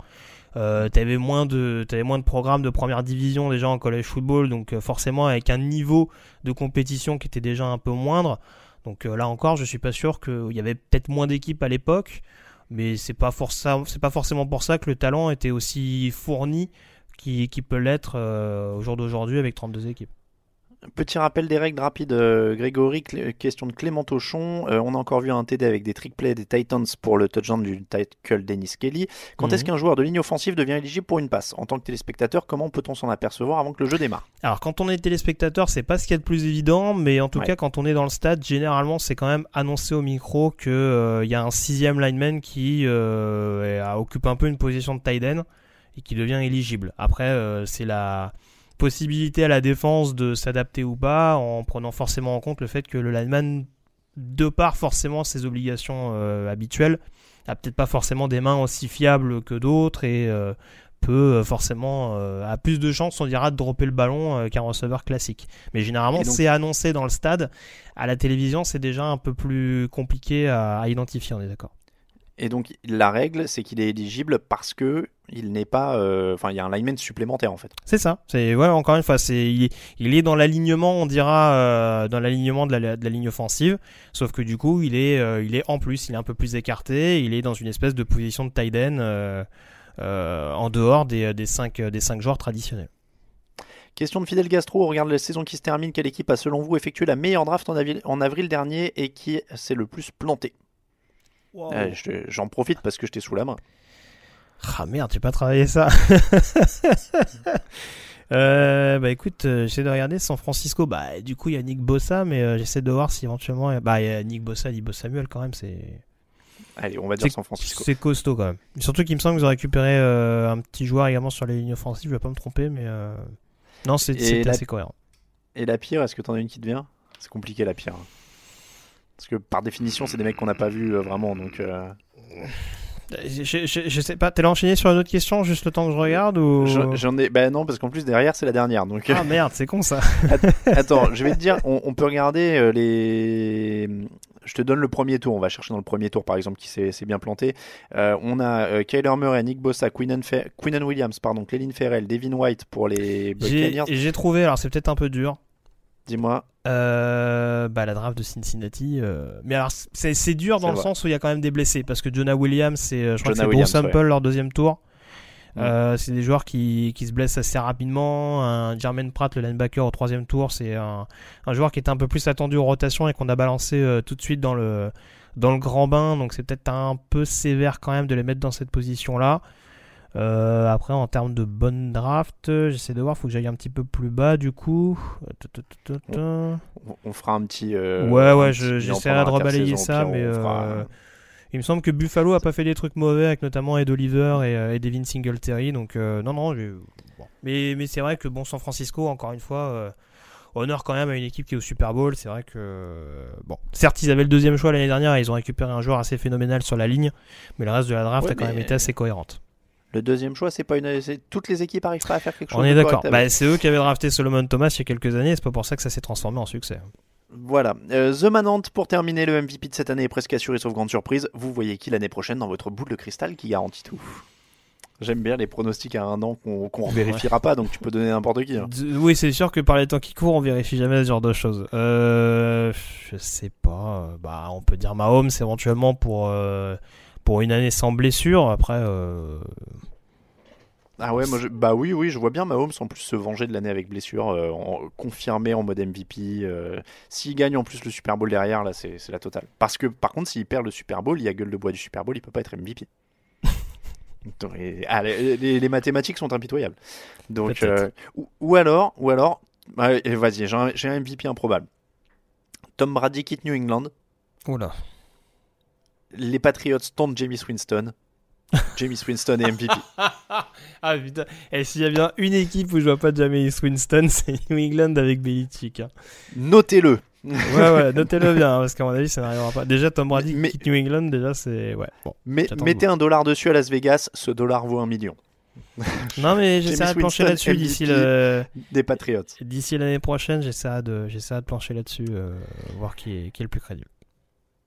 Euh, t'avais moins de t'avais moins de programmes de première division déjà en college football. Donc euh, forcément avec un niveau de compétition qui était déjà un peu moindre. Donc euh, là encore je suis pas sûr qu'il y avait peut-être moins d'équipes à l'époque. Mais c'est pas forcément c'est pas forcément pour ça que le talent était aussi fourni qui, qui peut l'être euh, au jour d'aujourd'hui avec 32 équipes Petit rappel des règles rapides, euh, Grégory, question de Clément Auchon. Euh, on a encore vu un TD avec des trick plays des Titans pour le touchdown du tackle Dennis Kelly. Quand Mhm. est-ce qu'un joueur de ligne offensive devient éligible pour une passe? En tant que téléspectateur, comment peut-on s'en apercevoir avant que le jeu démarre? Alors quand on est téléspectateur, c'est pas ce qu'il y a de plus évident, mais en tout Ouais. cas quand on est dans le stade, généralement c'est quand même annoncé au micro que euh, y a un sixième lineman qui occupe un peu une position de tight end et qui devient éligible. Après c'est la possibilité à la défense de s'adapter ou pas en prenant forcément en compte le fait que le lineman, de par forcément ses obligations euh, habituelles, a peut-être pas forcément des mains aussi fiables que d'autres et euh, peut euh, forcément euh, a plus de chances on dira de dropper le ballon qu'un receveur classique. Mais généralement c'est annoncé dans le stade. À la télévision c'est déjà un peu plus compliqué à, à identifier on est d'accord Et donc la règle, c'est qu'il est éligible parce que il n'est pas, euh, enfin, il y a un lineman supplémentaire en fait. c'est ça. C'est ouais encore une fois c'est il, est- il est dans l'alignement on dira euh, dans l'alignement de la, de la ligne offensive. Sauf que du coup il est euh, il est en plus il est un peu plus écarté. Il est dans une espèce de position de tight end en dehors des, des cinq des cinq joueurs traditionnels. Question de Fidel Gastro, on regarde la saison qui se termine. Quelle équipe a selon vous effectué la meilleure draft en avril, en avril dernier et qui s'est le plus planté Wow. Ouais, je te- J'en profite parce que je t'ai sous la main. Ah merde, j'ai pas travaillé ça. Euh, bah écoute, euh, j'essaie de regarder San Francisco. Bah du coup il y a Nick Bossa, mais euh, j'essaie de voir si éventuellement, bah il y a Nick Bossa, Nick Samuel quand même, c'est Allez, on va dire San Francisco. c'est costaud quand même. Surtout qu'il me semble qu'ils ont récupéré euh, un petit joueur également sur les lignes offensives. Je vais pas me tromper, mais euh, non, c'est la- assez cohérent. Et la pire, est-ce que t'en as une qui te vient? C'est compliqué la pire. Parce que par définition, c'est des mecs qu'on n'a pas vus euh, vraiment, donc. euh, Je, je- je sais pas. T'es enchaîné sur une autre question, juste le temps que je regarde ou? J'en- J'en ai. Bah non, parce qu'en plus derrière, c'est la dernière. Donc. Ah merde, c'est con ça. Attends, je vais te dire, on, on peut regarder euh, les. Je te donne le premier tour. On va chercher dans le premier tour, par exemple, qui s'est bien planté. Euh, on a euh, Kyler Murray, Nick Bossa, Quinnan Williams, pardon, Clelin Ferrell, Devin White pour les Buccaneers. j'ai trouvé. Alors c'est peut-être un peu dur. Dis-moi. Euh, bah, la draft de Cincinnati. euh, Mais alors, c'est c'est dur dans le vrai. sens où il y a quand même des blessés. Parce que Jonah Williams, c'est, euh, je crois que c'est bon sample ouais. leur deuxième tour. Mm. Euh, c'est des joueurs qui, qui se blessent assez rapidement. Un Jermaine Pratt, le linebacker au troisième tour, c'est un, un joueur qui était un peu plus attendu en rotation et qu'on a balancé euh, tout de suite dans le, dans le grand bain. Donc c'est peut-être un peu sévère quand même de les mettre dans cette position-là. Euh, après, en termes de bonne draft, euh, j'essaie de voir, faut que j'aille un petit peu plus bas du coup. On, on fera un petit. euh, Ouais, ouais, je- j'essaierai de rebalayer ça, mais fera- il me semble que Buffalo a pas fait des trucs mauvais avec notamment Ed Oliver et, et Devin Singletary, donc non, non, bon. mais, mais c'est vrai que bon, San Francisco, encore une fois, honneur quand même à une équipe qui est au Super Bowl, c'est vrai que bon, certes ils avaient le deuxième choix l'année dernière et ils ont récupéré un joueur assez phénoménal sur la ligne, mais le reste de la draft Ouais, a quand même été assez cohérente. Le deuxième choix, c'est pas une. Toutes les équipes arrivent pas à faire quelque chose. On est d'accord. Bah, c'est eux qui avaient drafté Solomon Thomas il y a quelques années, c'est pas pour ça que ça s'est transformé en succès. Voilà. Euh, The Manant, pour terminer, le MVP de cette année est presque assuré, sauf grande surprise. Vous voyez qui l'année prochaine dans votre boule de cristal qui garantit tout? J'aime bien les pronostics à un an qu'on qu'on vérifiera pas, donc tu peux donner n'importe qui. hein. Oui, c'est sûr que par les temps qui courent, on vérifie jamais ce genre de choses. Euh, je sais pas. Bah, on peut dire Mahomes éventuellement pour euh, pour une année sans blessure. Après, euh, Ah ouais, moi je- bah oui, oui, je vois bien Mahomes en plus se venger de l'année avec blessure, euh, en- confirmé en mode MVP. euh, S'il gagne en plus le Super Bowl derrière, là c'est la totale. Parce que par contre, s'il perd le Super Bowl, il y a gueule de bois du Super Bowl, il peut pas être MVP. Donc, et- ah, les, mathématiques sont impitoyables. Donc, euh, ou, ou alors, ou alors, bah, vas-y, j'ai un, j'ai un MVP improbable. Tom Brady quitte New England, oula. Les Patriots tentent James Winston. James Winston est MVP. Ah putain. Et s'il y a bien une équipe où je vois pas Jameis Winston, c'est New England avec Belichick. hein. Notez-le. Ouais, ouais, notez-le bien, hein, parce qu'à mon avis, ça n'arrivera pas. Déjà, Tom Brady Mais- quitte New England, déjà, c'est. Ouais, bon. Mais, mettez un dollar dessus à Las Vegas, ce dollar vaut un million. Non, mais j'essaierai de plancher là-dessus d'ici le. Des Patriots. D'ici l'année prochaine, j'essaierai de, de plancher là-dessus, euh, voir qui est, qui est le plus crédible.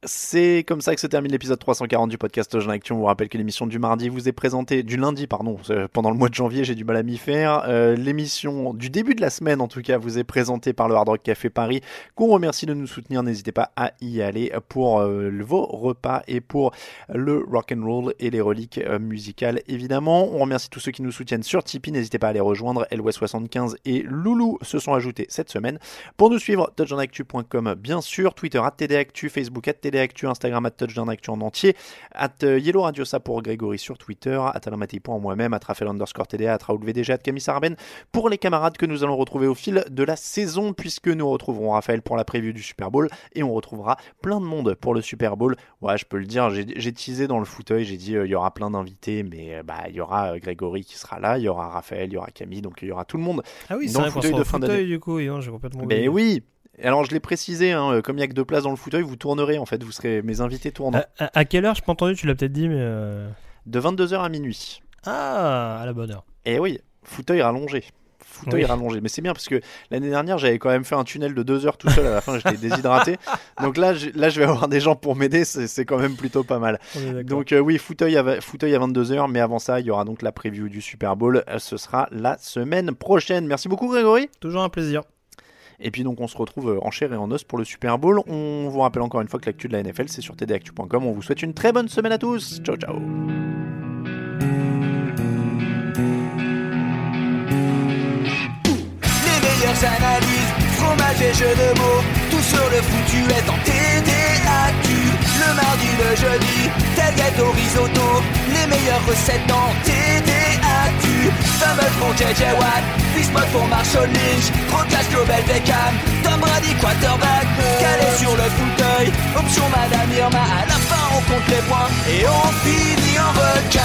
C'est comme ça que se termine l'épisode 340 du podcast Jean Action. On vous rappelle que l'émission du mardi vous est présentée, du lundi, pardon, euh, pendant le mois de janvier, j'ai du mal à m'y faire. Euh, l'émission du début de la semaine, en tout cas, vous est présentée par le Hard Rock Café Paris, qu'on remercie de nous soutenir. N'hésitez pas à y aller pour euh, vos repas et pour le rock and roll et les reliques musicales, évidemment. On remercie tous ceux qui nous soutiennent sur Tipeee. N'hésitez pas à les rejoindre. LOS75 et Loulou se sont ajoutés cette semaine. Pour nous suivre, touchdownactu.com bien sûr, Twitter TDActu, Facebook at TDActu, Instagram at touchdownactu en entier, at euh, Yellow Radiosa pour Grégory sur Twitter, at Alamatei pour moi-même, at Raphaël underscore TDA, at Raoul VDG, at Camille Sarben pour les camarades que nous allons retrouver au fil de la saison puisque nous retrouverons Raphaël pour la preview du Super Bowl et on retrouvera plein de monde pour le Super Bowl. Ouais, je peux le dire, j'ai teasé dans le fauteuil, j'ai dit euh, il y aura plein d'invités, mais euh, bah il y aura euh, Grégory qui sera là, il y aura Raphaël, il y aura Camille, donc il y aura tout le monde. Ah oui, c'est le vrai qu'on fauteuil de fin d'année. du coup, non, j'ai complètement Ben oublié. oui. Alors je l'ai précisé, hein, comme il y a que deux places dans le fauteuil, vous tournerez en fait, vous serez mes invités tournants. À, à- à quelle heure Je pas entendu, tu l'as peut-être dit, mais. euh, De 22h à minuit. Ah, à la bonne heure. Et oui, fauteuil rallongé. Fauteuil Oui. rallongé. Mais c'est bien parce que l'année dernière, j'avais quand même fait un tunnel de deux heures tout seul. À la fin, j'étais déshydraté. Donc là, je- là, je vais avoir des gens pour m'aider. C'est quand même plutôt pas mal. Donc euh, oui, fauteuil à, fauteuil à 22h. Mais avant ça, il y aura donc la preview du Super Bowl. Euh, Ce sera la semaine prochaine. Merci beaucoup, Grégory. Toujours un plaisir. Et puis donc on se retrouve euh, en chair et en os pour le Super Bowl. On vous rappelle encore une fois que l'actu de la NFL c'est sur tdactu.com. On vous souhaite une très bonne semaine à tous. Ciao ciao. Analyses, fromage et jeux de mots. Tout sur le foutu est en TDAQ. Le mardi, le jeudi, tel gâteau risotto. Les meilleures recettes dans TDAQ. Fameux pour JJ Watt, Bismuth pour Marshall Lynch. Rocas Global Beckham, Tom Brady quarterback. Calé sur le fauteuil, option Madame Irma. À la fin, on compte les points et on finit en requin.